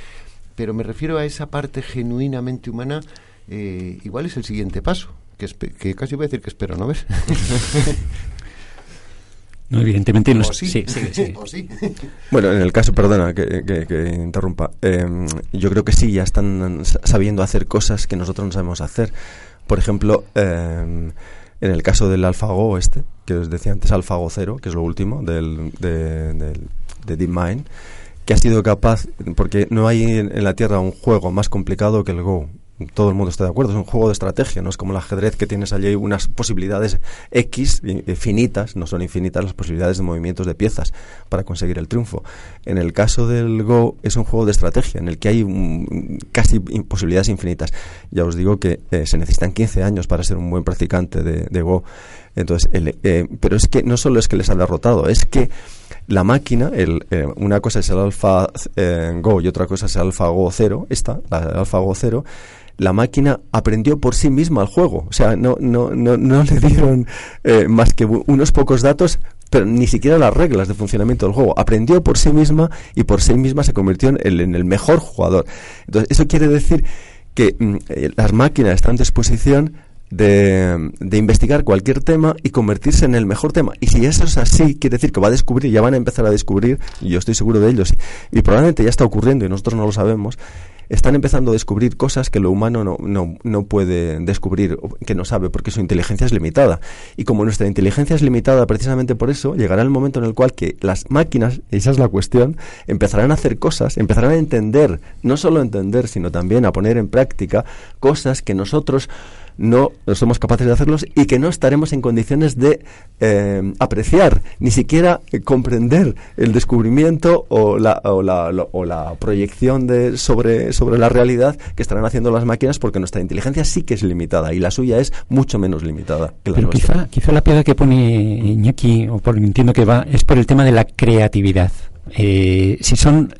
Pero me refiero a esa parte genuinamente humana, igual es el siguiente paso, que, casi voy a decir que espero, ¿no ves? (laughs) No, evidentemente no sí, sí, sí, sí. (laughs) o sí. Bueno, en el caso, perdona que, que- que interrumpa, eh, yo creo que sí, ya están sa- sabiendo hacer cosas que nosotros no sabemos hacer. Por ejemplo, eh, en el caso del AlphaGo este, que os decía antes, AlphaGo 0, que es lo último del, de, del- de DeepMind, que ha sido capaz, porque no hay en, en la Tierra un juego más complicado que el Go. Todo el mundo está de acuerdo, es un juego de estrategia, no es como el ajedrez que tienes allí unas posibilidades X finitas, no son infinitas las posibilidades de movimientos de piezas para conseguir el triunfo. En el caso del Go es un juego de estrategia en el que hay casi posibilidades infinitas. Ya os digo que eh, se necesitan 15 años para ser un buen practicante de Go. Entonces, el- eh, pero es que no solo es que les ha derrotado, es que la máquina, el, eh, una cosa es el Alpha eh, Go y otra cosa es el Alpha Go 0, esta, la Alpha Go 0, la máquina aprendió por sí misma el juego. O sea, no, no, no, no le dieron eh, más que unos pocos datos, pero ni siquiera las reglas de funcionamiento del juego. Aprendió por sí misma y por sí misma se convirtió en el, en el mejor jugador. Entonces, eso quiere decir que mm, eh, las máquinas están en disposición de, investigar cualquier tema y convertirse en el mejor tema. Y si eso es así, quiere decir que va a descubrir, ya van a empezar a descubrir, y yo estoy seguro de ellos, y probablemente ya está ocurriendo y nosotros no lo sabemos, están empezando a descubrir cosas que lo humano no, no, no puede descubrir, que no sabe, porque su inteligencia es limitada. Y como nuestra inteligencia es limitada precisamente por eso, llegará el momento en el cual que las máquinas, esa es la cuestión, empezarán a hacer cosas, empezarán a entender, no solo entender, sino también a poner en práctica cosas que nosotros no somos capaces de hacerlos y que no estaremos en condiciones de eh, apreciar, ni siquiera eh, comprender el descubrimiento o la, o la, o la proyección de, sobre, sobre la realidad que estarán haciendo las máquinas porque nuestra inteligencia sí que es limitada y la suya es mucho menos limitada que la Pero quizá, quizá la piedra que pone Iñaki, o por entiendo que va, es por el tema de la creatividad. Eh, si son,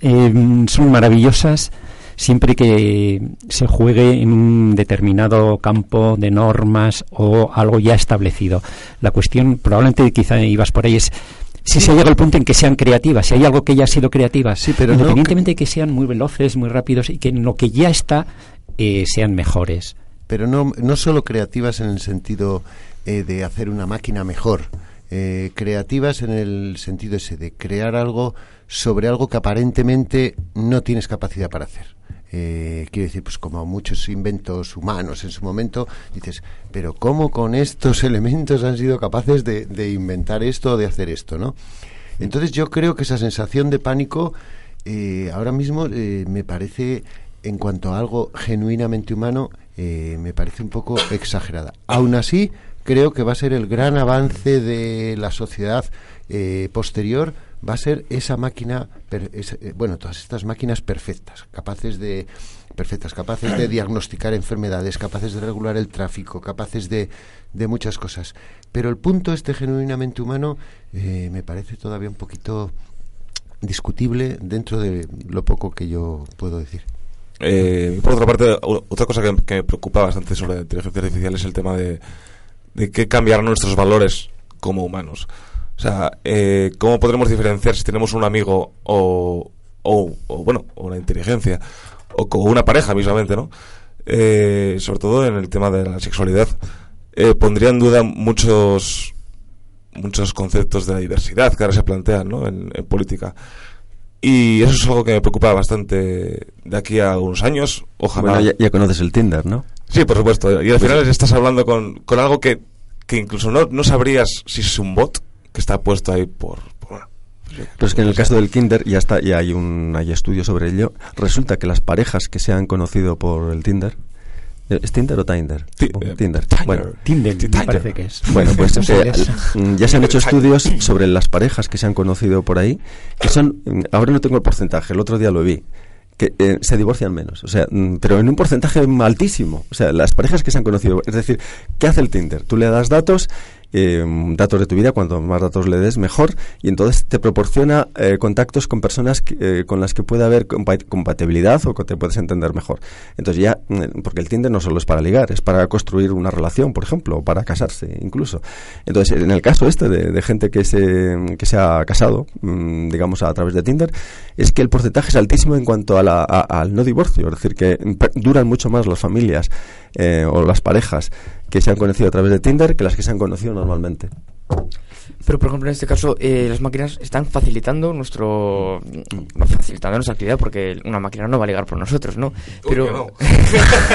son maravillosas, siempre que se juegue en un determinado campo de normas o algo ya establecido. La cuestión, probablemente quizá ibas por ahí, es si se llega al punto en que sean creativas, si hay algo que ya ha sido creativa, sí, pero independientemente de que sean muy veloces, muy rápidos y que en lo que ya está eh, sean mejores. Pero no, no solo creativas en el sentido eh, de hacer una máquina mejor, eh, creativas en el sentido ese de crear algo sobre algo que aparentemente no tienes capacidad para hacer. Eh, quiero decir, pues como muchos inventos humanos en su momento, dices, pero ¿cómo con estos (laughs) elementos han sido capaces de, inventar esto o de hacer esto, no? Entonces yo creo que esa sensación de pánico eh, ahora mismo eh, me parece, en cuanto a algo genuinamente humano, me parece un poco exagerada. Aún así, creo que va a ser el gran avance de la sociedad posterior va a ser esa máquina, eh, bueno, todas estas máquinas perfectas, capaces de perfectas, capaces de diagnosticar enfermedades, capaces de regular el tráfico, capaces de, de muchas cosas. Pero el punto este genuinamente humano eh, me parece todavía un poquito discutible dentro de lo poco que yo puedo decir. Eh, por otra parte, otra cosa que, me preocupa bastante sobre la inteligencia artificial es el tema de, de qué cambiarán nuestros valores como humanos. O sea, eh, ¿cómo podremos diferenciar si tenemos un amigo o, o, bueno, o una inteligencia o, con una pareja mismamente, ¿no? Eh, sobre todo en el tema de la sexualidad, eh, pondría en duda muchos muchos conceptos de la diversidad que ahora se plantean ¿no? en, política. Y eso es algo que me preocupa bastante de aquí a unos años. Ojalá. Bueno, ya, conoces el Tinder, ¿no? Sí, por supuesto. Y al pues final estás hablando con, con algo que, que incluso no, no sabrías si es un bot que está puesto ahí por, pero es que en el caso del Kinder ya está, ya hay un hay estudio sobre ello. Resulta que las parejas que se han conocido por el Tinder eh, ¿Es Tinder o Tinder? Eh, Tinder. Bueno, Tinder, me parece que es. Bueno, pues (laughs) eh, mm, ya se han hecho estudios sobre las parejas que se han conocido por ahí, que son, mm, ahora no tengo el porcentaje, el otro día lo vi, que se divorcian menos, o sea, mm, pero en un porcentaje altísimo. O sea, las parejas que se han conocido, es decir, ¿qué hace el Tinder? Tú le das datos eh, datos de tu vida, cuanto más datos le des, mejor, y entonces te proporciona eh, contactos con personas eh, con las que puede haber compatibilidad o que te puedes entender mejor. Entonces ya, mm, porque el Tinder no solo es para ligar, es para construir una relación, por ejemplo, o para casarse incluso. Entonces, en el caso este de, gente que se, que se ha casado, mm, digamos, a, través de Tinder, es que el porcentaje es altísimo en cuanto a la, al no divorcio, es decir, que duran mucho más las familias eh, o las parejas que se han conocido a través de Tinder que las que se han conocido normalmente. Pero, por ejemplo, en este caso, eh, las máquinas están facilitando nuestro. Facilitando nuestra actividad, porque una máquina no va a ligar por nosotros, ¿no? Pero.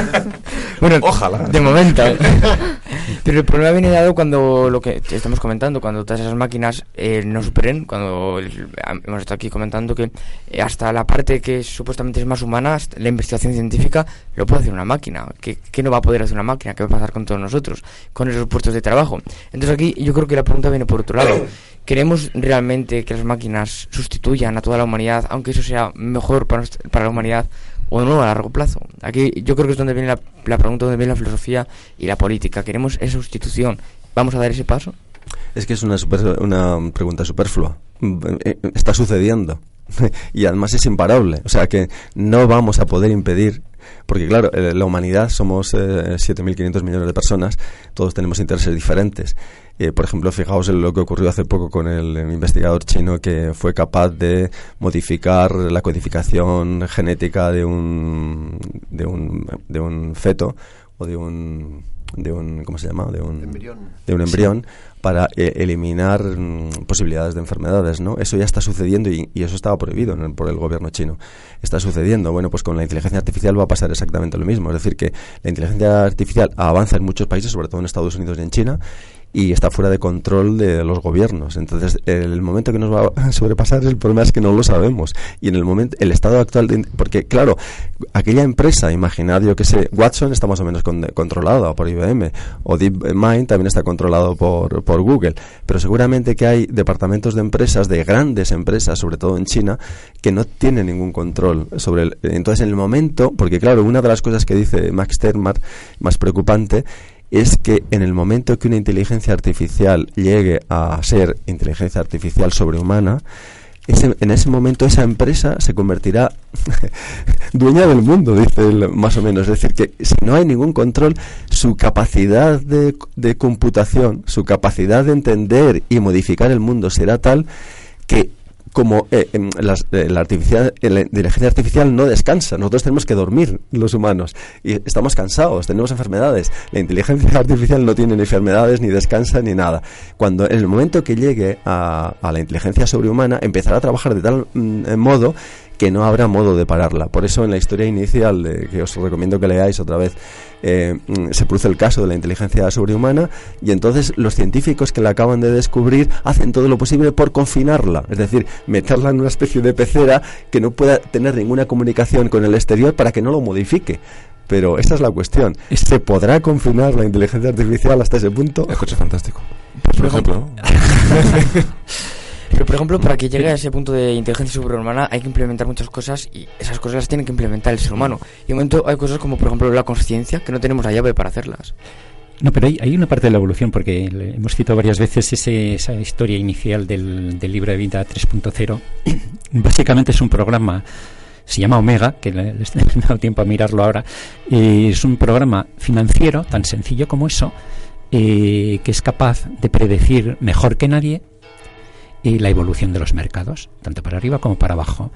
(laughs) bueno, ojalá. De momento. (laughs) Pero el problema viene dado cuando lo que estamos comentando, cuando todas esas máquinas eh, no superen, cuando hemos estado aquí comentando que eh, hasta la parte que supuestamente es más humana, la investigación científica, lo puede hacer una máquina. ¿Qué, ¿Qué no va a poder hacer una máquina? ¿Qué va a pasar con todos nosotros? Con esos puestos de trabajo. Entonces aquí yo creo que la pregunta viene por otro lado. (clears throat) ¿Queremos realmente que las máquinas sustituyan a toda la humanidad, aunque eso sea mejor para, para la humanidad o no a largo plazo? Aquí yo creo que es donde viene la, la pregunta, donde viene la filosofía y la política. ¿Queremos esa sustitución? ¿Vamos a dar ese paso? Es que es una, una pregunta superflua. Está sucediendo. (laughs) y además es imparable. O sea que no vamos a poder impedir porque claro, eh, la humanidad somos 7.500 eh, millones de personas, todos tenemos intereses diferentes. Eh, por ejemplo, fijaos en lo que ocurrió hace poco con el, investigador chino que fue capaz de modificar la codificación genética de un, de un, de un feto o de un de un ¿cómo se llama? de un embrión, de un embrión para eh, eliminar mm, posibilidades de enfermedades, ¿no? Eso ya está sucediendo y, eso estaba prohibido por el gobierno chino. Está sucediendo. Bueno, pues con la inteligencia artificial va a pasar exactamente lo mismo. Es decir, que la inteligencia artificial avanza en muchos países, sobre todo en Estados Unidos y en China, y está fuera de control de los gobiernos. Entonces, el momento que nos va a sobrepasar, el problema es que no lo sabemos. Y en el momento, el estado actual, de, porque claro, aquella empresa, imaginad yo que sé, Watson está más o menos con, controlado por IBM, o DeepMind también está controlado por, por Google, pero seguramente que hay departamentos de empresas, de grandes empresas, sobre todo en China, que no tienen ningún control sobre el, entonces en el momento, porque claro, una de las cosas que dice Max Termar, más preocupante, es que en el momento que una inteligencia artificial llegue a ser inteligencia artificial sobrehumana, en ese momento esa empresa se convertirá (laughs) dueña del mundo, dice él, más o menos. Es decir, que si no hay ningún control, su capacidad de, de computación, su capacidad de entender y modificar el mundo será tal que como eh, em, eh, la, artificial, eh, inteligencia artificial no descansa, nosotros tenemos que dormir los humanos y estamos cansados, tenemos enfermedades. La inteligencia (laughs) artificial no tiene ni enfermedades, ni descansa, ni nada. Cuando en el momento que llegue a, a la inteligencia sobrehumana empezará a trabajar de tal mm, modo que no habrá modo de pararla. Por eso en la historia inicial, de, que os recomiendo que leáis otra vez, eh, mm, se produce el caso de la inteligencia sobrehumana y entonces los científicos que la acaban de descubrir hacen todo lo posible por confinarla, es decir, meterla en una especie de pecera que no pueda tener ninguna comunicación con el exterior para que no lo modifique. Pero esa es la cuestión. ¿Se podrá confinar la inteligencia artificial hasta ese punto? El coche fantástico. Por ejemplo. (laughs) Pero, por ejemplo, para que llegue a ese punto de inteligencia superhumana hay que implementar muchas cosas y esas cosas las tiene que implementar el ser humano. Y de momento hay cosas como, por ejemplo, la conciencia, que no tenemos la llave para hacerlas. No, pero hay, hay, una parte de la evolución, porque hemos citado varias veces ese, esa historia inicial del, del libro de vida 3.0. (clears throat) Básicamente es un programa, se llama Omega, que le, le estoy (laughs) dando tiempo a mirarlo ahora. Eh, es un programa financiero, tan sencillo como eso, eh, que es capaz de predecir mejor que nadie y la evolución de los mercados, tanto para arriba como para abajo,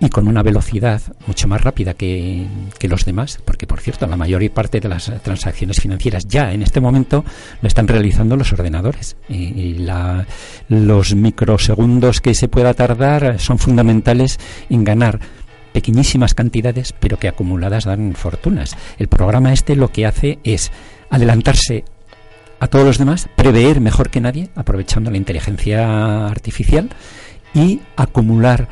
y con una velocidad mucho más rápida que, los demás, porque por cierto, la mayor parte de las transacciones financieras ya en este momento lo están realizando los ordenadores. Y, la, los microsegundos que se pueda tardar son fundamentales en ganar pequeñísimas cantidades, pero que acumuladas dan fortunas. El programa este lo que hace es adelantarse a todos los demás, prever mejor que nadie, aprovechando la inteligencia artificial y acumular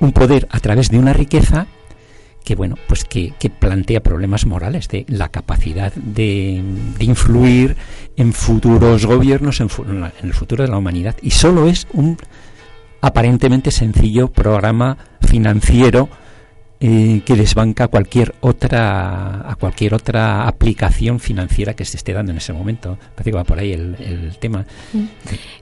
un poder a través de una riqueza que bueno pues que, plantea problemas morales de la capacidad de, influir en futuros gobiernos en, en, el futuro de la humanidad. Y solo es un aparentemente sencillo programa financiero eh, que desbanca cualquier otra a cualquier otra aplicación financiera que se esté dando en ese momento. Parece que va por ahí el, tema. Mm.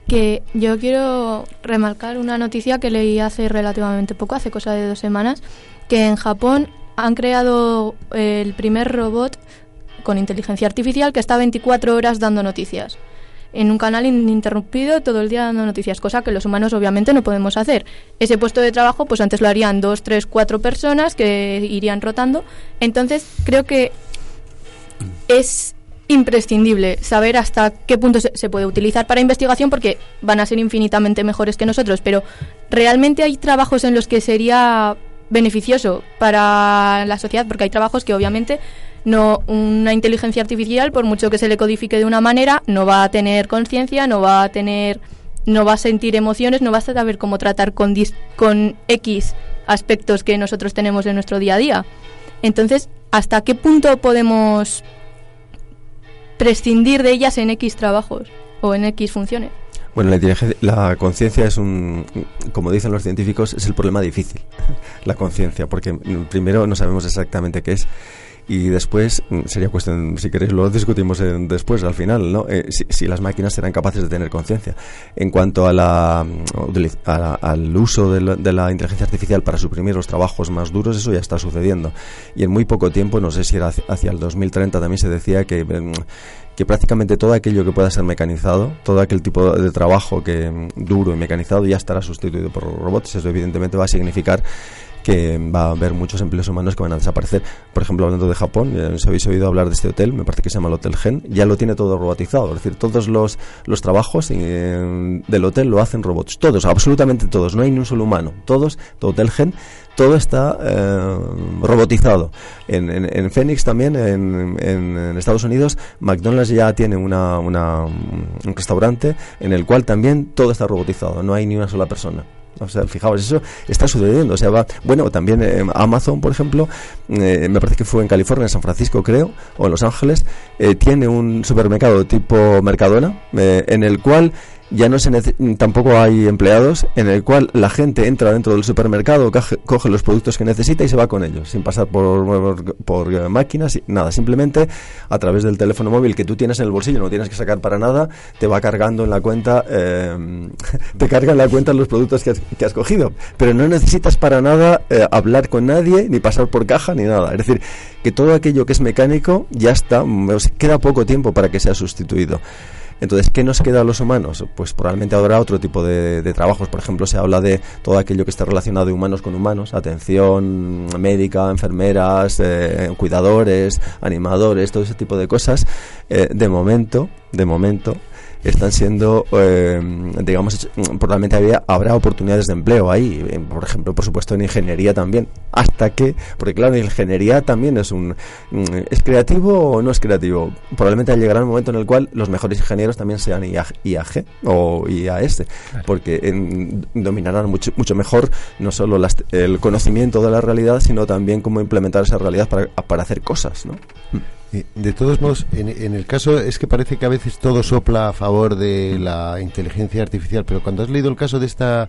Que yo quiero remarcar una noticia que leí hace relativamente poco, hace cosa de dos semanas, que en Japón han creado el primer robot con inteligencia artificial que está 24 horas dando noticias en un canal ininterrumpido todo el día dando noticias, cosa que los humanos obviamente no podemos hacer. Ese puesto de trabajo, pues antes lo harían dos, tres, cuatro personas que irían rotando. Entonces, creo que es imprescindible saber hasta qué punto se, puede utilizar para investigación porque van a ser infinitamente mejores que nosotros, pero realmente hay trabajos en los que sería beneficioso para la sociedad porque hay trabajos que obviamente no, una inteligencia artificial, por mucho que se le codifique de una manera, no va a tener conciencia, no va a tener, no va a sentir emociones, no va a saber cómo tratar con, X aspectos que nosotros tenemos en nuestro día a día. Entonces, ¿hasta qué punto podemos prescindir de ellas en X trabajos o en X funciones? Bueno, la, la conciencia es un, como dicen los científicos, es el problema difícil, (laughs) la conciencia, porque primero no sabemos exactamente qué es y después mm, sería cuestión, si queréis lo discutimos después, al final, ¿no? Eh, si, las máquinas serán capaces de tener conciencia. En cuanto a la, mm, al uso de la, inteligencia artificial para suprimir los trabajos más duros, eso ya está sucediendo. Y en muy poco tiempo, no sé si era hacia el 2030, también se decía que mm, que prácticamente todo aquello que pueda ser mecanizado, todo aquel tipo de trabajo que duro y mecanizado ya estará sustituido por robots. Eso evidentemente va a significar que va a haber muchos empleos humanos que van a desaparecer. Por ejemplo, hablando de Japón, eh, si habéis oído hablar de este hotel, me parece que se llama el Hotel Gen, ya lo tiene todo robotizado. Es decir, todos los, los trabajos eh, del hotel lo hacen robots. Todos, absolutamente todos. No hay ni un solo humano. Todos, todo Hotel Gen, todo está eh, robotizado. En, en, Phoenix también, en, en, Estados Unidos, McDonald's ya tiene una, una, un restaurante en el cual también todo está robotizado. No hay ni una sola persona. O sea, fijaos, eso está sucediendo. O sea, va, bueno, también eh, Amazon, por ejemplo, eh, me parece que fue en California, en San Francisco, creo, o en Los Ángeles, eh, tiene un supermercado tipo Mercadona, en el cual ya no se tampoco hay empleados en el cual la gente entra dentro del supermercado, coge, los productos que necesita y se va con ellos, sin pasar por, por, eh, máquinas, nada, simplemente a través del teléfono móvil que tú tienes en el bolsillo, no tienes que sacar para nada, te va cargando en la cuenta, eh, (laughs) te carga en la cuenta los productos que has, que has cogido, pero no necesitas para nada eh, hablar con nadie, ni pasar por caja, ni nada, es decir, que todo aquello que es mecánico ya está, queda poco tiempo para que sea sustituido. Entonces, ¿qué nos queda a los humanos? Pues probablemente habrá otro tipo de, trabajos. Por ejemplo, se habla de todo aquello que está relacionado de humanos con humanos, atención médica, enfermeras, eh, cuidadores, animadores, todo ese tipo de cosas. Eh, de momento, de momento, están siendo, eh, digamos, probablemente había, habrá oportunidades de empleo ahí, por ejemplo, por supuesto en ingeniería también, hasta que, porque claro, en ingeniería también es un, mm, ¿es creativo o no es creativo? Probablemente llegará un momento en el cual los mejores ingenieros también sean IAG o IAS, porque dominarán mucho, mucho mejor no solo el conocimiento de la realidad, sino también cómo implementar esa realidad para, para hacer cosas, ¿no? De todos modos, en, el caso es que parece que a veces todo sopla a favor de la inteligencia artificial, pero cuando has leído el caso de esta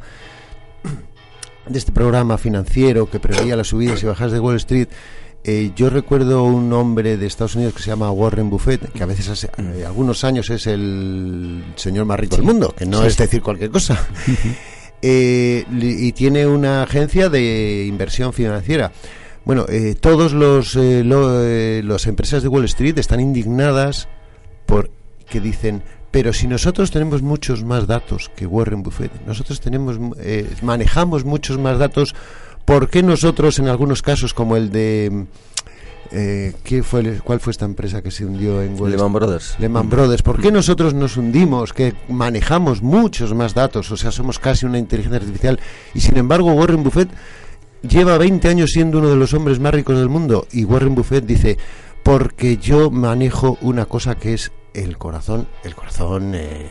de este programa financiero que preveía las subidas y bajadas de Wall Street, eh, yo recuerdo un hombre de Estados Unidos que se llama Warren Buffett, que a veces hace eh, algunos años es el señor más rico del mundo, que no es decir cualquier cosa. (laughs) Eh, y tiene una agencia de inversión financiera. Bueno, eh, todos los eh, eh, las empresas de Wall Street están indignadas por que dicen, pero si nosotros tenemos muchos más datos que Warren Buffett, nosotros tenemos manejamos muchos más datos, ¿por qué nosotros en algunos casos como el de ¿qué fue, ¿Cuál fue esta empresa que se hundió en Wall Lehman Brothers? Lehman Brothers. ¿Por qué nosotros nos hundimos? Que manejamos muchos más datos, o sea, somos casi una inteligencia artificial. Y sin embargo, Warren Buffett lleva 20 años siendo uno de los hombres más ricos del mundo y Warren Buffett dice, porque yo manejo una cosa que es el corazón, el corazón eh,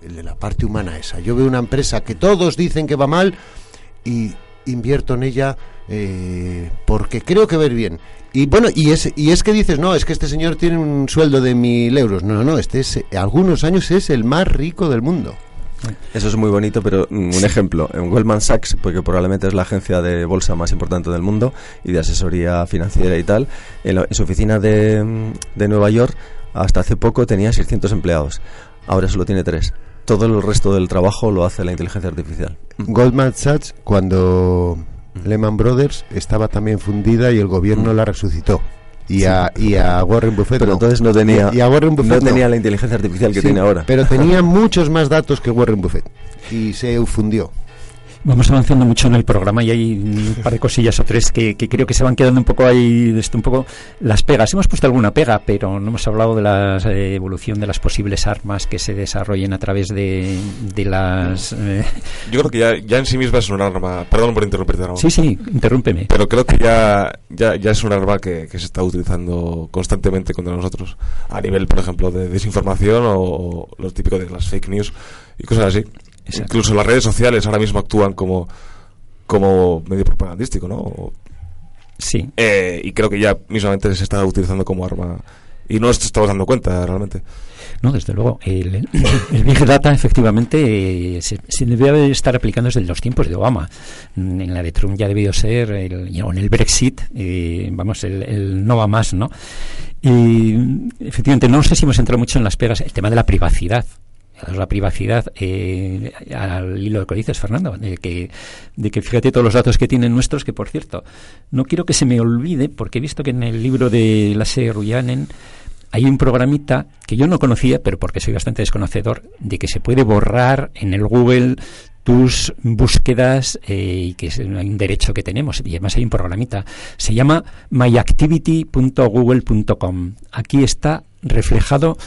de la parte humana esa. Yo veo una empresa que todos dicen que va mal y invierto en ella eh, porque creo que ver bien. Y bueno, y es, y es que dices, no, es que este señor tiene un sueldo de mil euros. No, no, no, este es, algunos años es el más rico del mundo. Eso es muy bonito, pero mm, un ejemplo, en Goldman Sachs, porque probablemente es la agencia de bolsa más importante del mundo y de asesoría financiera y tal, en, su oficina de, mm, de, Nueva York hasta hace poco tenía 600 empleados, ahora solo tiene 3. Todo el resto del trabajo lo hace la inteligencia artificial. Goldman Sachs, cuando Lehman Brothers estaba también fundida y el gobierno la resucitó y a, y a Warren Buffett. Pero entonces no tenía, y a Warren Buffett no, tenía la inteligencia artificial que tiene ahora. Pero tenía (laughs) muchos más datos que Warren Buffett y se fundió. Vamos avanzando mucho en el programa y hay un par de cosillas o tres que, creo que se van quedando un poco ahí, desde un poco las pegas. Hemos puesto alguna pega, pero no hemos hablado de la eh, evolución de las posibles armas que se desarrollen a través de, de las... Eh, Yo creo que ya, ya en sí misma es un arma... Perdón por interrumpirte. Sí, sí, interrúmpeme. Pero creo que ya, ya, ya es un arma que, que, se está utilizando constantemente contra nosotros. A nivel, por ejemplo, de desinformación o, o lo típico de las fake news y cosas así. Incluso las redes sociales ahora mismo actúan como, como medio propagandístico, ¿no? Sí. Eh, y creo que ya mismamente se está utilizando como arma. Y no nos estamos dando cuenta realmente. No, desde luego. El, Big Data, efectivamente, eh, se, debe estar aplicando desde los tiempos de Obama. En la de Trump ya ha debido ser, el, o en el Brexit, eh, vamos, el, el, no va más, ¿no? Y efectivamente, no sé si hemos entrado mucho en las pegas, el tema de la privacidad la privacidad eh, al hilo de que dices, Fernando, de que, de que fíjate todos los datos que tienen nuestros, que por cierto, no quiero que se me olvide, porque he visto que en el libro de Lasse Ruyanen hay un programita que yo no conocía, pero porque soy bastante desconocedor, de que se puede borrar en el Google tus búsquedas eh, y que es un derecho que tenemos. Y además hay un programita. Se llama myactivity.google.com. Aquí está reflejado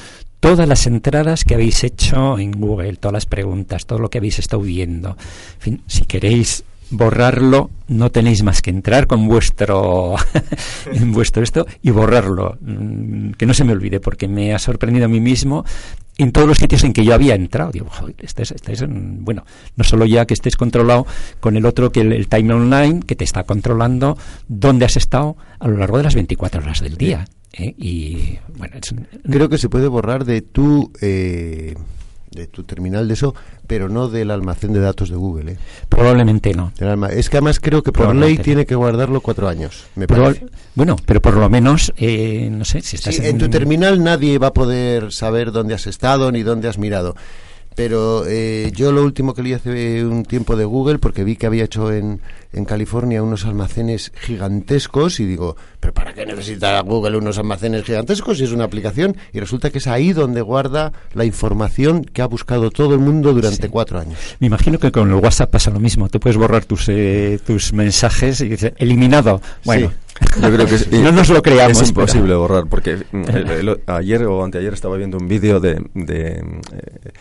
todas las entradas que habéis hecho en Google, todas las preguntas, todo lo que habéis estado viendo. En fin, si queréis borrarlo, no tenéis más que entrar con vuestro (laughs) en vuestro esto y borrarlo, mm, que no se me olvide porque me ha sorprendido a mí mismo en todos los sitios en que yo había entrado. Digo, joder, estáis, estáis en, bueno, no solo ya que estés controlado con el otro que el, el time online que te está controlando dónde has estado a lo largo de las 24 horas del día. ¿eh? Y bueno, es, Creo que se puede borrar de tu eh, de tu terminal de eso, pero no del almacén de datos de Google. ¿eh? probablemente no. Es que además creo que por ley tiene que guardarlo cuatro años, me parece. bueno, pero por lo menos, eh, no sé, si estás Sí, en tu terminal nadie va a poder saber dónde has estado ni dónde has mirado. Pero eh, yo lo último que leí hace un tiempo de Google, porque vi que había hecho en, en California unos almacenes gigantescos, y digo, ¿pero para qué necesita Google unos almacenes gigantescos si es una aplicación? Y resulta que es ahí donde guarda la información que ha buscado todo el mundo durante Sí. cuatro años. Me imagino que con el WhatsApp pasa lo mismo. Tú puedes borrar tus, eh, tus mensajes y dices, eliminado. Bueno, Yo creo que (laughs) es, no nos lo creamos. es imposible pero- borrar, porque mm, (laughs) el- el- ayer o anteayer estaba viendo un vídeo de, de, eh,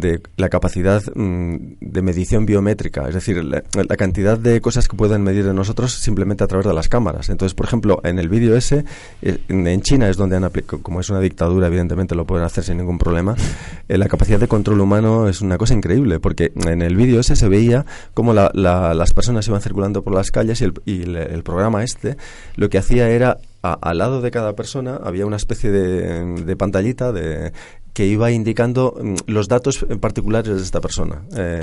de la capacidad mm, de medición biométrica, es decir, la, la cantidad de cosas que pueden medir de nosotros simplemente a través de las cámaras. Entonces, por ejemplo, en el vídeo ese, eh, en China es donde han aplicado, como es una dictadura, evidentemente lo pueden hacer sin ningún problema, eh, la capacidad de control humano es una cosa increíble, porque en el vídeo ese se veía cómo la- la- las personas iban circulando por las calles y el, y el programa este lo que hacía era, a- al lado de cada persona había una especie de, de pantallita de que iba indicando mm, los datos particulares de esta persona, eh,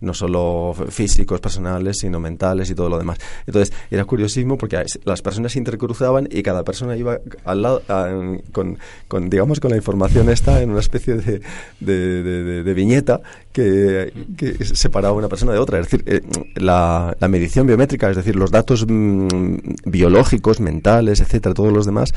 no solo físicos, personales, sino mentales y todo lo demás. Entonces, era curiosísimo porque las personas se intercruzaban y cada persona iba al lado, a- con, con, digamos, con la información esta en una especie de- de viñeta que, separaba una persona de otra. Es decir, eh, la, la medición biométrica, es decir, los datos mm, biológicos, mentales, etcétera, todos los demás,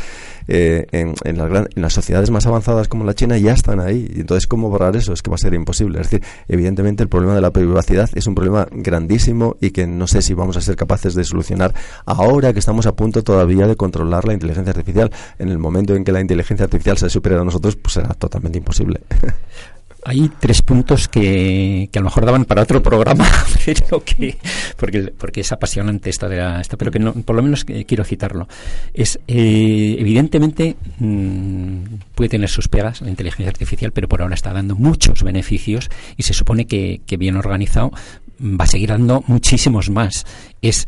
eh, en, en las en las sociedades más avanzadas como la China ya están ahí. Entonces, ¿cómo borrar eso? Es que va a ser imposible. Es decir, evidentemente el problema de la privacidad es un problema grandísimo y que no sé si vamos a ser capaces de solucionar ahora que estamos a punto todavía de controlar la inteligencia artificial. En el momento en que la inteligencia artificial se supere a nosotros, pues será totalmente imposible. (laughs) Hay tres puntos que, que a lo mejor daban para otro programa, (laughs) pero que porque, porque es apasionante esto de la, esto, pero que no, por lo menos quiero citarlo. Es eh, evidentemente mm, puede tener sus pegas la inteligencia artificial, pero por ahora está dando muchos beneficios y se supone que, que bien organizado mm, va a seguir dando muchísimos más. Es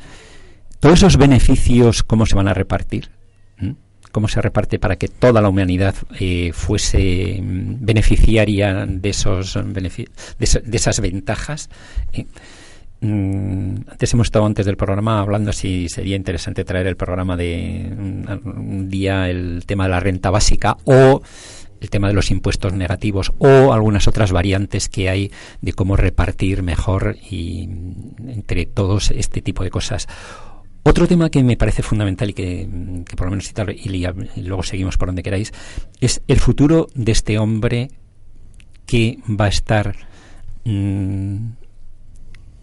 todos esos beneficios cómo se van a repartir. ¿Mm? cómo se reparte para que toda la humanidad eh, fuese mm, beneficiaria de esos benefi- de, esas ventajas. eh. Mm, antes hemos estado antes del programa hablando si sería interesante traer el programa de un, día el tema de la renta básica o el tema de los impuestos negativos o algunas otras variantes que hay de cómo repartir mejor mm, entre todos este tipo de cosas. Otro tema que me parece fundamental y que, por lo menos citar y, luego seguimos por donde queráis es el futuro de este hombre que va a estar mm,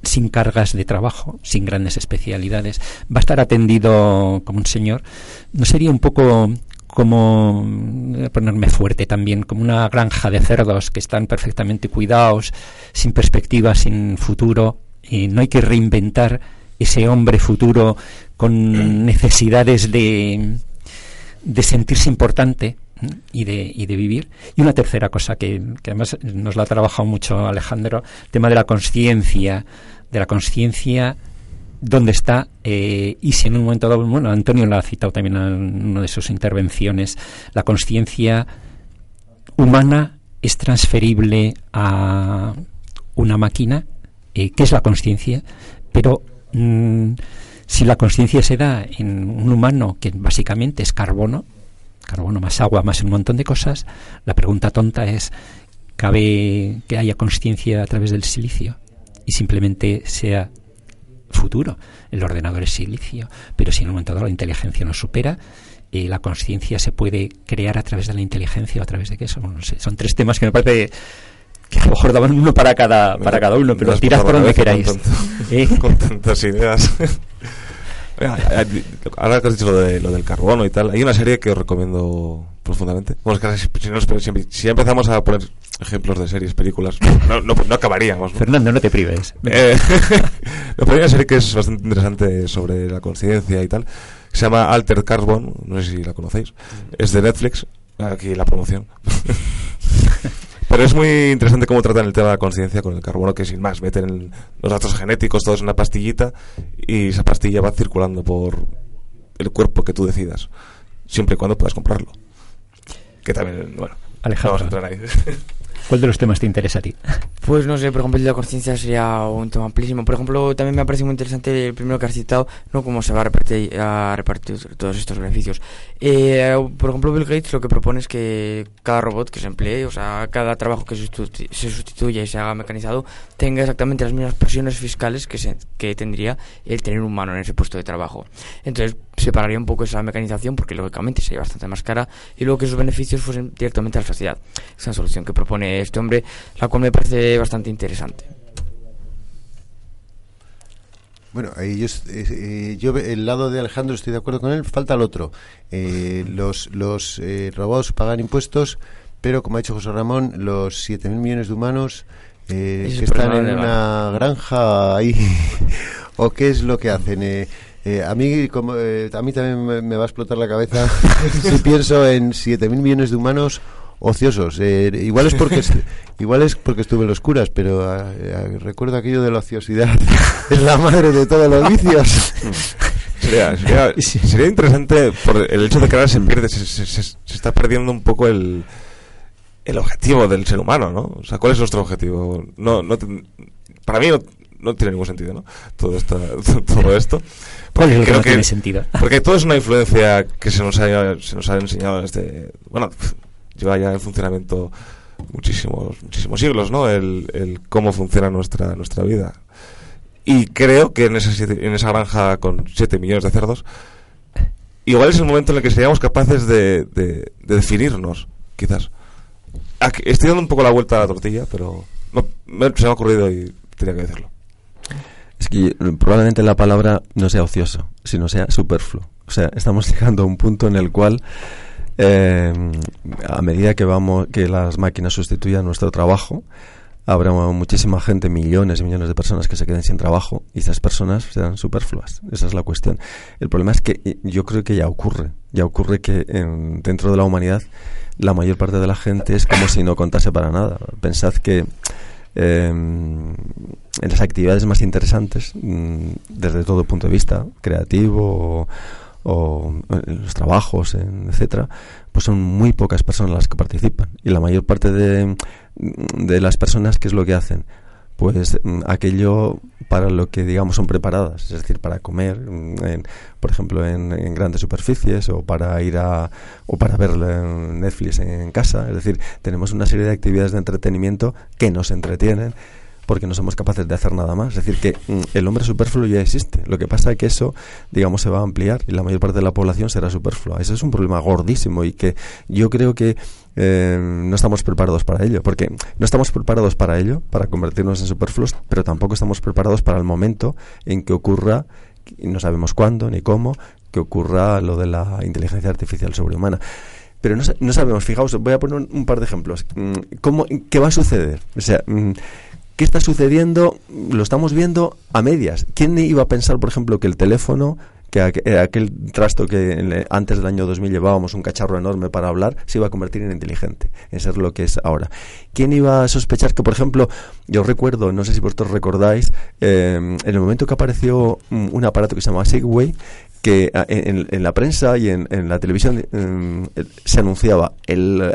sin cargas de trabajo, sin grandes especialidades, va a estar atendido como un señor. ¿No sería un poco como ponerme fuerte también, como una granja de cerdos que están perfectamente cuidados, sin perspectiva, sin futuro, y no hay que reinventar ese hombre futuro con necesidades de, de sentirse importante y de, y de vivir. Y una tercera cosa que, que además nos la ha trabajado mucho Alejandro, el tema de la conciencia, de la conciencia dónde está eh, y si en un momento dado, bueno, Antonio lo ha citado también en una de sus intervenciones, la conciencia humana es transferible a una máquina, eh, ¿qué es la conciencia? Pero mm, si la conciencia se da en un humano que básicamente es carbono, carbono más agua más un montón de cosas, la pregunta tonta es, ¿cabe que haya conciencia a través del silicio? Y simplemente sea futuro. El ordenador es silicio, pero si en un momento dado la inteligencia nos supera, eh, la conciencia se puede crear a través de la inteligencia o a través de qué eso. No sé. Son tres temas que me parece que a lo mejor daban uno para cada, para cada uno, pero tirad por donde queráis. (laughs) Con, ¿Eh? tantas ideas. (laughs) Ahora que has dicho lo, de, lo del carbono y tal, hay una serie que os recomiendo profundamente. Bueno, es que ahora si, nos- empezamos a poner ejemplos de series, películas, no, no, no acabaríamos. ¿no? Fernando, no te prives. Eh, (laughs) pero hay una serie que es bastante interesante sobre la conciencia y tal. que Se llama Altered Carbon, no sé si la conocéis. Es de Netflix. Aquí la promoción. Pero es muy interesante cómo tratan el tema de la conciencia con el carbono, que sin más, meten los datos genéticos todos en una pastillita y esa pastilla va circulando por el cuerpo que tú decidas. Siempre y cuando puedas comprarlo. Que también, bueno, Alejandro. vamos a entrar ahí. (laughs) ¿Cuál de los temas te interesa a ti? Pues no sé, por ejemplo, el de la conciencia sería un tema amplísimo. Por ejemplo, también me ha parecido muy interesante el primero que has citado, no cómo se va a repartir, a repartir todos estos beneficios. Eh, por ejemplo, Bill Gates lo que propone es que cada robot que se emplee, o sea, cada trabajo que se sustitu- se sustituya y se haga mecanizado, tenga exactamente las mismas presiones fiscales que, se, que tendría el tener un humano en ese puesto de trabajo. Entonces, separaría un poco esa mecanización porque lógicamente sería bastante más cara y luego que esos beneficios fuesen directamente a la sociedad. Es una solución que propone este hombre, la cual me parece bastante interesante. Bueno, ahí yo, eh, eh, yo el lado de Alejandro estoy de acuerdo con él, falta el otro. Eh, los los eh, robots pagan impuestos, pero como ha dicho José Ramón, los 7.000 millones de humanos eh, que están en una granja ahí, (laughs) o qué es lo que hacen. Eh, eh, a mí como eh, a mí también me, me va a explotar la cabeza (laughs) si pienso en 7.000 millones de humanos ociosos. Eh, igual es porque (laughs) igual es porque estuve en los curas, pero ah, ah, recuerdo aquello de la ociosidad (laughs) es la madre de todos los vicios. Sería, sería, sería interesante por el hecho de que ahora se pierde, se, se- se- se está perdiendo un poco el, el objetivo del ser humano, ¿no? O sea, ¿cuál es nuestro objetivo? No, no para mí no, tiene ningún sentido, ¿no? Todo, esta, (laughs) todo esto. ¿Cuál es lo que Creo no tiene sentido? (laughs) Porque todo es una influencia que se nos ha, se nos ha enseñado desde... Bueno, lleva ya en funcionamiento muchísimos, muchísimos siglos, ¿no? El, el cómo funciona nuestra, nuestra vida. Y creo que en esa, siete- en esa granja con 7 millones de cerdos, igual es el momento en el que seríamos capaces de, de, de definirnos, quizás. Aquí- estoy dando un poco la vuelta a la tortilla, pero no, me, se me ha ocurrido y tenía que decirlo. Que probablemente la palabra no sea ocioso, sino sea superfluo. O sea, estamos (laughs) llegando a un punto en el cual, eh, a medida que vamos, que las máquinas sustituyan nuestro trabajo, habrá muchísima gente, millones y millones de personas que se queden sin trabajo y esas personas serán superfluas. Esa es la cuestión. El problema es que yo creo que ya ocurre. Ya ocurre que en- dentro de la humanidad la mayor parte de la gente es como si no contase para nada. Pensad que eh, en las actividades más interesantes, mm, desde todo punto de vista, creativo o, en los trabajos, en etcétera, pues son muy pocas personas las que participan. Y la mayor parte de, de las personas, ¿qué es lo que hacen? Pues mm, aquello para lo que, digamos, son preparadas, es decir, para comer, mm, en- por ejemplo, en, en grandes superficies o para ir a, o para ver Netflix en casa. Es decir, tenemos una serie de actividades de entretenimiento que nos entretienen porque no somos capaces de hacer nada más. Es decir, que mm, el hombre superfluo ya existe. Lo que pasa es que eso, digamos, se va a ampliar y la mayor parte de la población será superflua. Eso es un problema gordísimo y que yo creo que eh, no estamos preparados para ello. Porque no estamos preparados para ello, para convertirnos en superfluos, pero tampoco estamos preparados para el momento en que ocurra, y no sabemos cuándo ni cómo, que ocurra lo de la inteligencia artificial sobrehumana. Pero no, no sabemos, fijaos, voy a poner un, un par de ejemplos. Mm, ¿Cómo, ¿Qué va a suceder? O sea, mm, ¿qué está sucediendo? Lo estamos viendo a medias. ¿Quién iba a pensar, por ejemplo, que el teléfono, que aqu- eh, aquel trasto que el- antes del año 2000 llevábamos un cacharro enorme para hablar, se iba a convertir en inteligente, en ser lo que es ahora? ¿Quién iba a sospechar que, por ejemplo, yo recuerdo, no sé si vosotros recordáis, eh, en el momento que apareció mm, un aparato que se llamaba Segway, que a- en, en la prensa y en, la televisión el- se anunciaba el-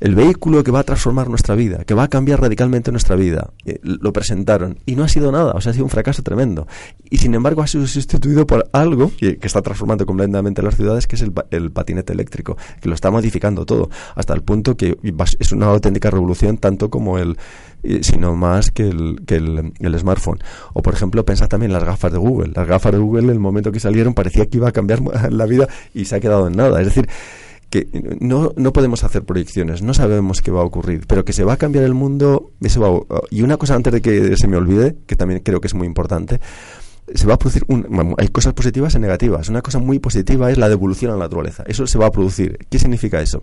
el vehículo que va a transformar nuestra vida, que va a cambiar radicalmente nuestra vida. Eh, lo presentaron y no ha sido nada, o sea, ha sido un fracaso tremendo. Y sin embargo ha sido sustituido por algo que, está transformando completamente las ciudades, que es el, pa- el patinete eléctrico, que lo está modificando todo, hasta el punto que es una auténtica revolución, tanto como el, eh, sino más que el, que el, smartphone. O por ejemplo, pensad también las gafas de Google. Las gafas de Google, en el momento que salieron, parecía que iba a cambiar (laughs) la vida y se ha quedado en nada. Es decir, que no, no podemos hacer proyecciones, no sabemos qué va a ocurrir, pero que se va a cambiar el mundo, eso va a- y una cosa antes de que se me olvide, que también creo que es muy importante, se va a producir un- hay cosas positivas y negativas. Una cosa muy positiva es la devolución a la naturaleza. Eso se va a producir. ¿Qué significa eso?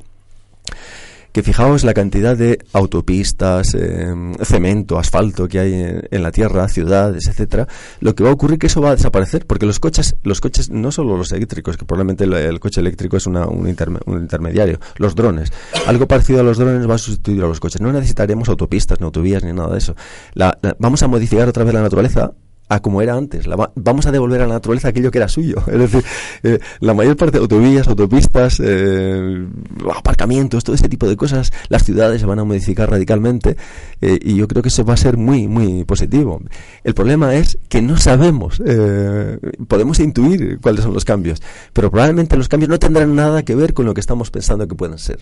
Que fijaos la cantidad de autopistas, eh, cemento, asfalto que hay en, la tierra, ciudades, etcétera, lo que va a ocurrir que eso va a desaparecer, porque los coches, los coches no solo los eléctricos, que probablemente el, coche eléctrico es una, un, interme- un intermediario, los drones, algo parecido a los drones va a sustituir a los coches. No necesitaremos autopistas, ni autovías, ni nada de eso. La- vamos a modificar otra vez la naturaleza a como era antes. La va- vamos a devolver a la naturaleza aquello que era suyo. (laughs) Es decir, eh, la mayor parte de autovías, autopistas, eh, aparcamientos, todo este tipo de cosas, las ciudades se van a modificar radicalmente eh, y yo creo que eso va a ser muy, muy positivo. El problema es que no sabemos, podemos intuir cuáles son los cambios, pero probablemente los cambios no tendrán nada que ver con lo que estamos pensando que pueden ser.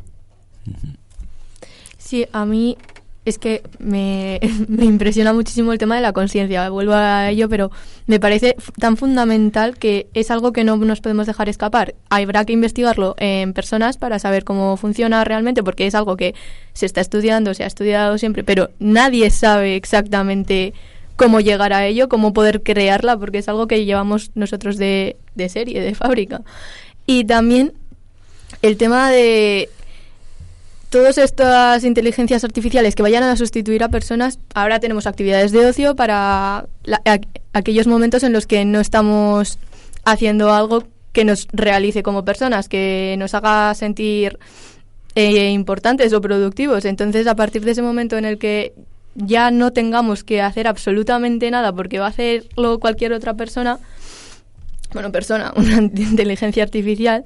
Sí, a mí es que me, (laughs) me impresiona muchísimo el tema de la conciencia. Vuelvo a ello, pero me parece tan fundamental que es algo que no nos podemos dejar escapar. Habrá que investigarlo en personas para saber cómo funciona realmente, porque es algo que se está estudiando, se ha estudiado siempre, pero nadie sabe exactamente cómo llegar a ello, cómo poder crearla, porque es algo que llevamos nosotros de, de serie, de fábrica. Y también el tema de todas estas inteligencias artificiales que vayan a sustituir a personas, ahora tenemos actividades de ocio para la- aqu- aquellos momentos en los que no estamos haciendo algo que nos realice como personas, que nos haga sentir eh, importantes o productivos. Entonces, a partir de ese momento en el que ya no tengamos que hacer absolutamente nada porque va a hacerlo cualquier otra persona, bueno, persona, (laughs) una inteligencia artificial,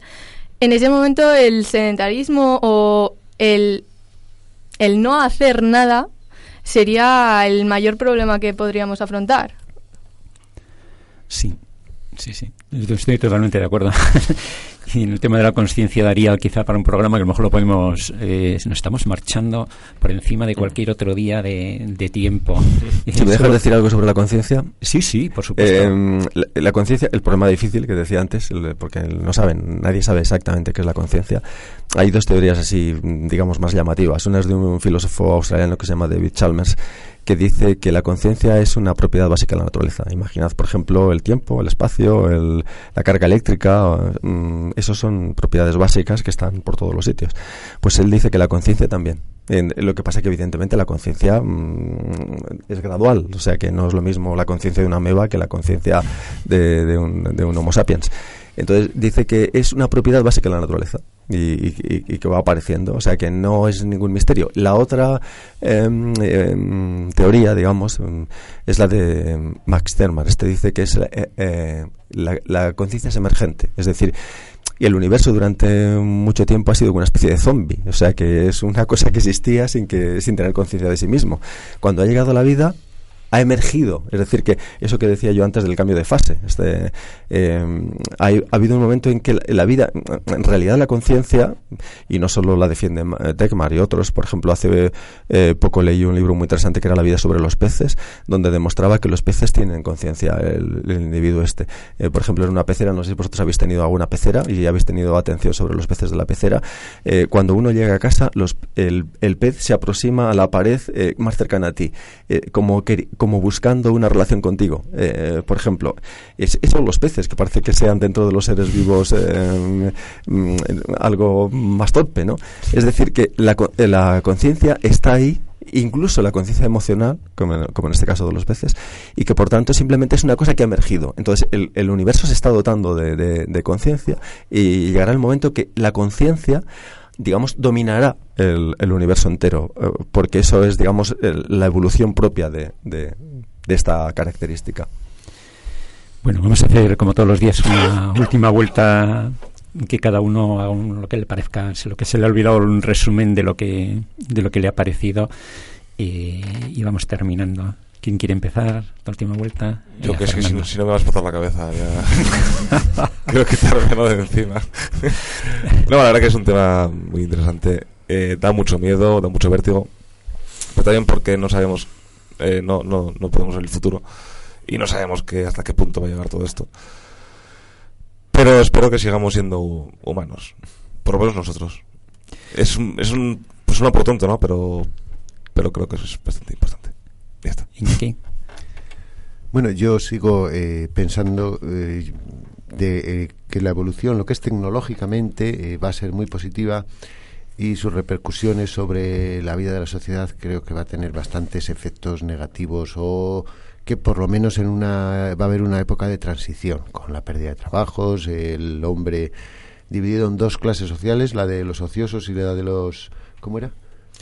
en ese momento el sedentarismo o el, el no hacer nada sería el mayor problema que podríamos afrontar. Sí, sí, sí. Estoy totalmente de acuerdo. (laughs) y en el tema de la conciencia daría quizá para un programa que a lo mejor lo podemos... eh, nos estamos marchando por encima de cualquier otro día de, de tiempo. Me dejas decir algo sobre la conciencia, Sí, sí, por supuesto. Eh, la, la conciencia, el problema difícil que decía antes, el- porque no saben, nadie sabe exactamente qué es la conciencia. Hay dos teorías así, digamos, más llamativas. Una es de un filósofo australiano que se llama David Chalmers, que dice que la conciencia es una propiedad básica de la naturaleza. Imaginad, por ejemplo, el tiempo, el espacio, el- la carga eléctrica, mm, son propiedades básicas que están por todos los sitios. Pues él dice que la conciencia también. En- lo que pasa que evidentemente la conciencia mm, es gradual, o sea que no es lo mismo la conciencia de una ameba que la conciencia de un, de un Homo sapiens. Entonces dice que es una propiedad básica de la naturaleza y, que va apareciendo, o sea que no es ningún misterio. La otra em, teoría, digamos, em, es la de Max Terman. Este dice que es eh, eh, la, la conciencia es emergente, es decir, y el universo durante mucho tiempo ha sido una especie de zombie, o sea que es una cosa que existía sin que sin tener conciencia de sí mismo. Cuando ha llegado la vida ha emergido, es decir que eso que decía yo antes del cambio de fase, este, eh, ha habido un momento en que la, vida, en realidad la conciencia y no solo la defiende eh, Tekmar y otros, por ejemplo hace eh, poco leí un libro muy interesante que era La vida sobre los peces, donde demostraba que los peces tienen conciencia el, individuo este. Eh, por ejemplo en una pecera, no sé si vosotros habéis tenido alguna pecera y habéis tenido atención sobre los peces de la pecera, eh, cuando uno llega a casa los, el, el pez se aproxima a la pared eh, más cercana a ti, eh, como, queri- como buscando una relación contigo. Eh, por ejemplo, es, eso los peces, que parece que sean dentro de los seres vivos eh, mm, algo más torpe, ¿no? Es decir, que la, eh, la conciencia está ahí incluso la conciencia emocional, como en, como en este caso de los peces, y que por tanto simplemente es una cosa que ha emergido. Entonces el, el universo se está dotando de conciencia y llegará el momento que la conciencia digamos, dominará el, el universo entero, eh, porque eso es, digamos, el- la evolución propia de, de- esta característica. Bueno, vamos a hacer como todos los días una última vuelta que cada uno haga un- lo que le parezca, lo que se le ha olvidado un resumen de lo que de lo que le ha parecido y vamos terminando. ¿Quién quiere empezar? La última vuelta. Yo que es que si, no- si no me vas a explotar la cabeza, ya. (laughs) Creo que quitármelo de encima. (laughs) no, la verdad que es un tema muy interesante. Eh, da mucho miedo, da mucho vértigo. Pero también porque no sabemos, eh, no, no, no podemos ver el futuro. Y no sabemos que hasta qué punto va a llegar todo esto. Pero espero que sigamos siendo hu- humanos. por lo menos nosotros. Es un, es un, pues un por tonto, ¿no? Pero, pero creo que eso es bastante importante. Ya está. Bueno, yo sigo eh, pensando eh, de eh, que la evolución, lo que es tecnológicamente, eh, va a ser muy positiva y sus repercusiones sobre la vida de la sociedad creo que va a tener bastantes efectos negativos o que por lo menos en una va a haber una época de transición con la pérdida de trabajos, el hombre dividido en dos clases sociales, la de los ociosos y la de los ¿cómo era?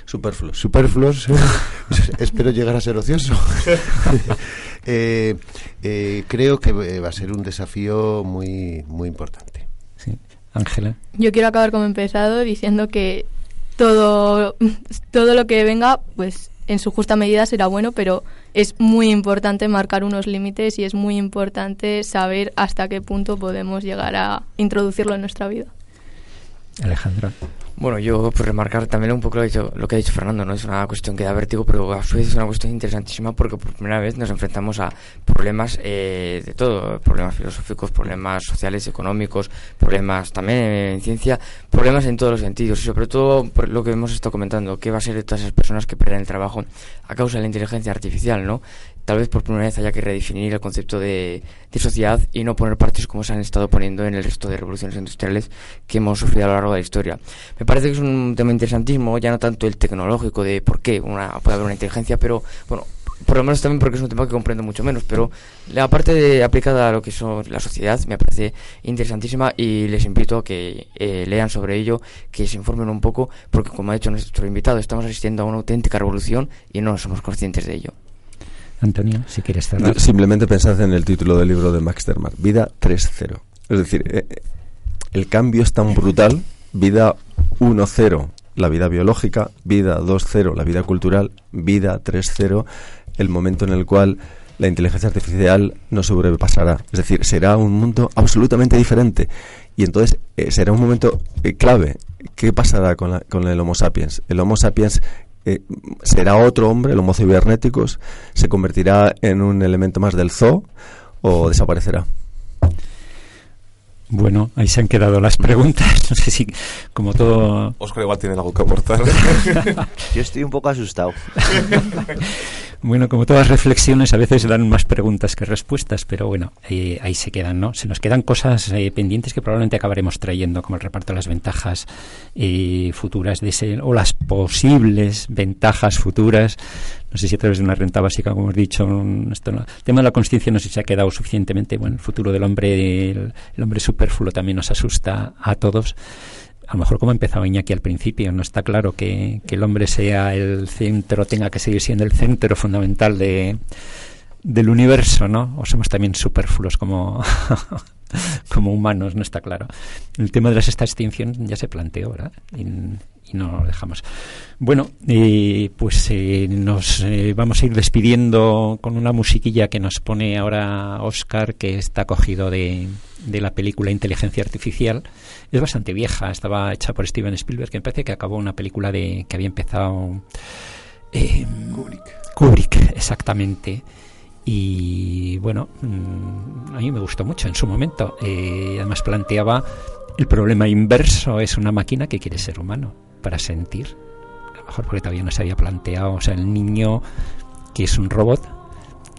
Superfluos. Superfluos. (laughs) Espero llegar a ser ocioso. (laughs) eh, eh, creo que eh, va a ser un desafío muy, muy importante. Sí. Ángela. Yo quiero acabar como he empezado diciendo que todo, todo lo que venga, pues en su justa medida será bueno, pero es muy importante marcar unos límites y es muy importante saber hasta qué punto podemos llegar a introducirlo en nuestra vida. Alejandro. Bueno, yo pues remarcar también un poco lo dicho, lo que ha dicho Fernando, ¿no? Es una cuestión que da vértigo, pero a su vez es una cuestión interesantísima porque por primera vez nos enfrentamos a problemas eh, de todo, problemas filosóficos, problemas sociales, económicos, problemas también en ciencia, problemas en todos los sentidos y sobre todo por lo que hemos estado comentando, qué va a ser de todas esas personas que pierden el trabajo a causa de la inteligencia artificial, ¿no? Tal vez por primera vez haya que redefinir el concepto de, de sociedad y no poner partes como se han estado poniendo en el resto de revoluciones industriales que hemos sufrido a lo largo de la historia. Parece que es un tema interesantísimo, ya no tanto el tecnológico de por qué una, puede haber una inteligencia, pero bueno, por lo menos también porque es un tema que comprendo mucho menos, pero la parte de, aplicada a lo que son la sociedad me parece interesantísima y les invito a que eh, lean sobre ello, que se informen un poco, porque como ha dicho nuestro invitado, estamos asistiendo a una auténtica revolución y no somos conscientes de ello. Antonio, si quieres cerrar. Simplemente pensad en el título del libro de Max Termark, Vida 3.0. Es decir, eh, el cambio es tan brutal, vida 1.0, la vida biológica, vida 2.0, la vida cultural, vida 3.0, el momento en el cual la inteligencia artificial no sobrepasará. Es decir, será un mundo absolutamente diferente. Y entonces eh, será un momento eh, clave. ¿Qué pasará con, la, con el Homo sapiens? El Homo sapiens eh, será otro hombre, el Homo cibernéticos, se convertirá en un elemento más del zoo o desaparecerá. Bueno, ahí se han quedado las preguntas. (laughs) No sé si, como todo. Oscar igual tiene algo que aportar. Yo estoy un poco asustado. (laughs) Bueno, como todas reflexiones, a veces dan más preguntas que respuestas, pero bueno, ahí se quedan, ¿no? Se nos quedan cosas eh, pendientes que probablemente acabaremos trayendo, como el reparto de las ventajas eh, futuras de ese, o las posibles ventajas futuras. No sé si a través de una renta básica, como hemos dicho, esto no, el tema de la conciencia no sé si se ha quedado suficientemente. Bueno, el futuro del hombre, el, el hombre superfluo también nos asusta a todos a lo mejor como empezaba Iñaki al principio, no está claro que, que, el hombre sea el centro, tenga que seguir siendo el centro fundamental de, del universo, ¿no? O somos también superfluos como, (laughs) (laughs) como humanos, no está claro. El tema de las esta extinción ya se planteó, ¿verdad? Y, y no lo dejamos. Bueno, eh, pues eh, nos eh, vamos a ir despidiendo con una musiquilla que nos pone ahora Oscar, que está cogido de, de la película Inteligencia Artificial. Es bastante vieja, estaba hecha por Steven Spielberg, que me parece que acabó una película de que había empezado eh, Kubrick. Kubrick, exactamente. Y bueno, mmm, a mí me gustó mucho en su momento. Eh, además planteaba el problema inverso, es una máquina que quiere ser humano para sentir. A lo mejor porque todavía no se había planteado, o sea, el niño que es un robot,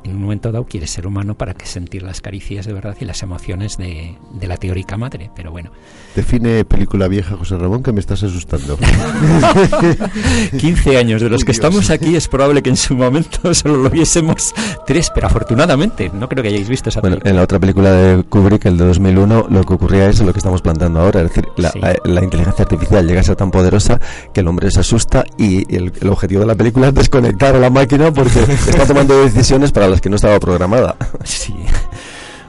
en un momento dado quiere ser humano para que sentir las caricias de verdad y las emociones de, de, la teórica madre, pero bueno. Define película vieja, José Ramón, que me estás asustando. (laughs) 15 años de los que estamos aquí, es probable que en su momento (laughs) solo lo viésemos tres, pero afortunadamente, no creo que hayáis visto esa bueno, película. En la otra película de Kubrick, el de 2001, lo que ocurría es lo que estamos planteando ahora, es decir, la, sí. la inteligencia artificial llega a ser tan poderosa que el hombre se asusta y el, el objetivo de la película es desconectar a la máquina porque (laughs) está tomando decisiones para las que no estaba programada. (laughs) Sí.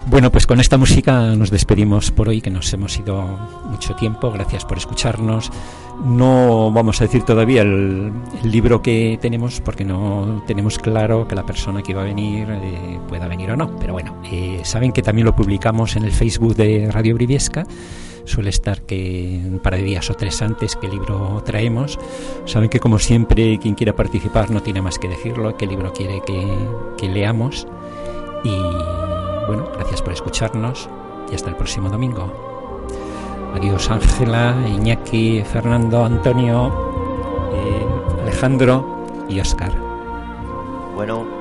Bueno, pues con esta música nos despedimos por hoy, que nos hemos ido mucho tiempo. Gracias por escucharnos. No vamos a decir todavía el, el libro que tenemos, porque no tenemos claro que la persona que iba a venir eh, pueda venir o no. Pero bueno, eh, saben que también lo publicamos en el Facebook de Radio Briviesca suele estar que un par de días o tres antes que libro traemos. Saben que como siempre quien quiera participar no tiene más que decirlo, qué libro quiere que, que leamos. Y bueno, gracias por escucharnos y hasta el próximo domingo. Adiós Ángela, Iñaki, Fernando, Antonio, eh, Alejandro y Oscar. Bueno.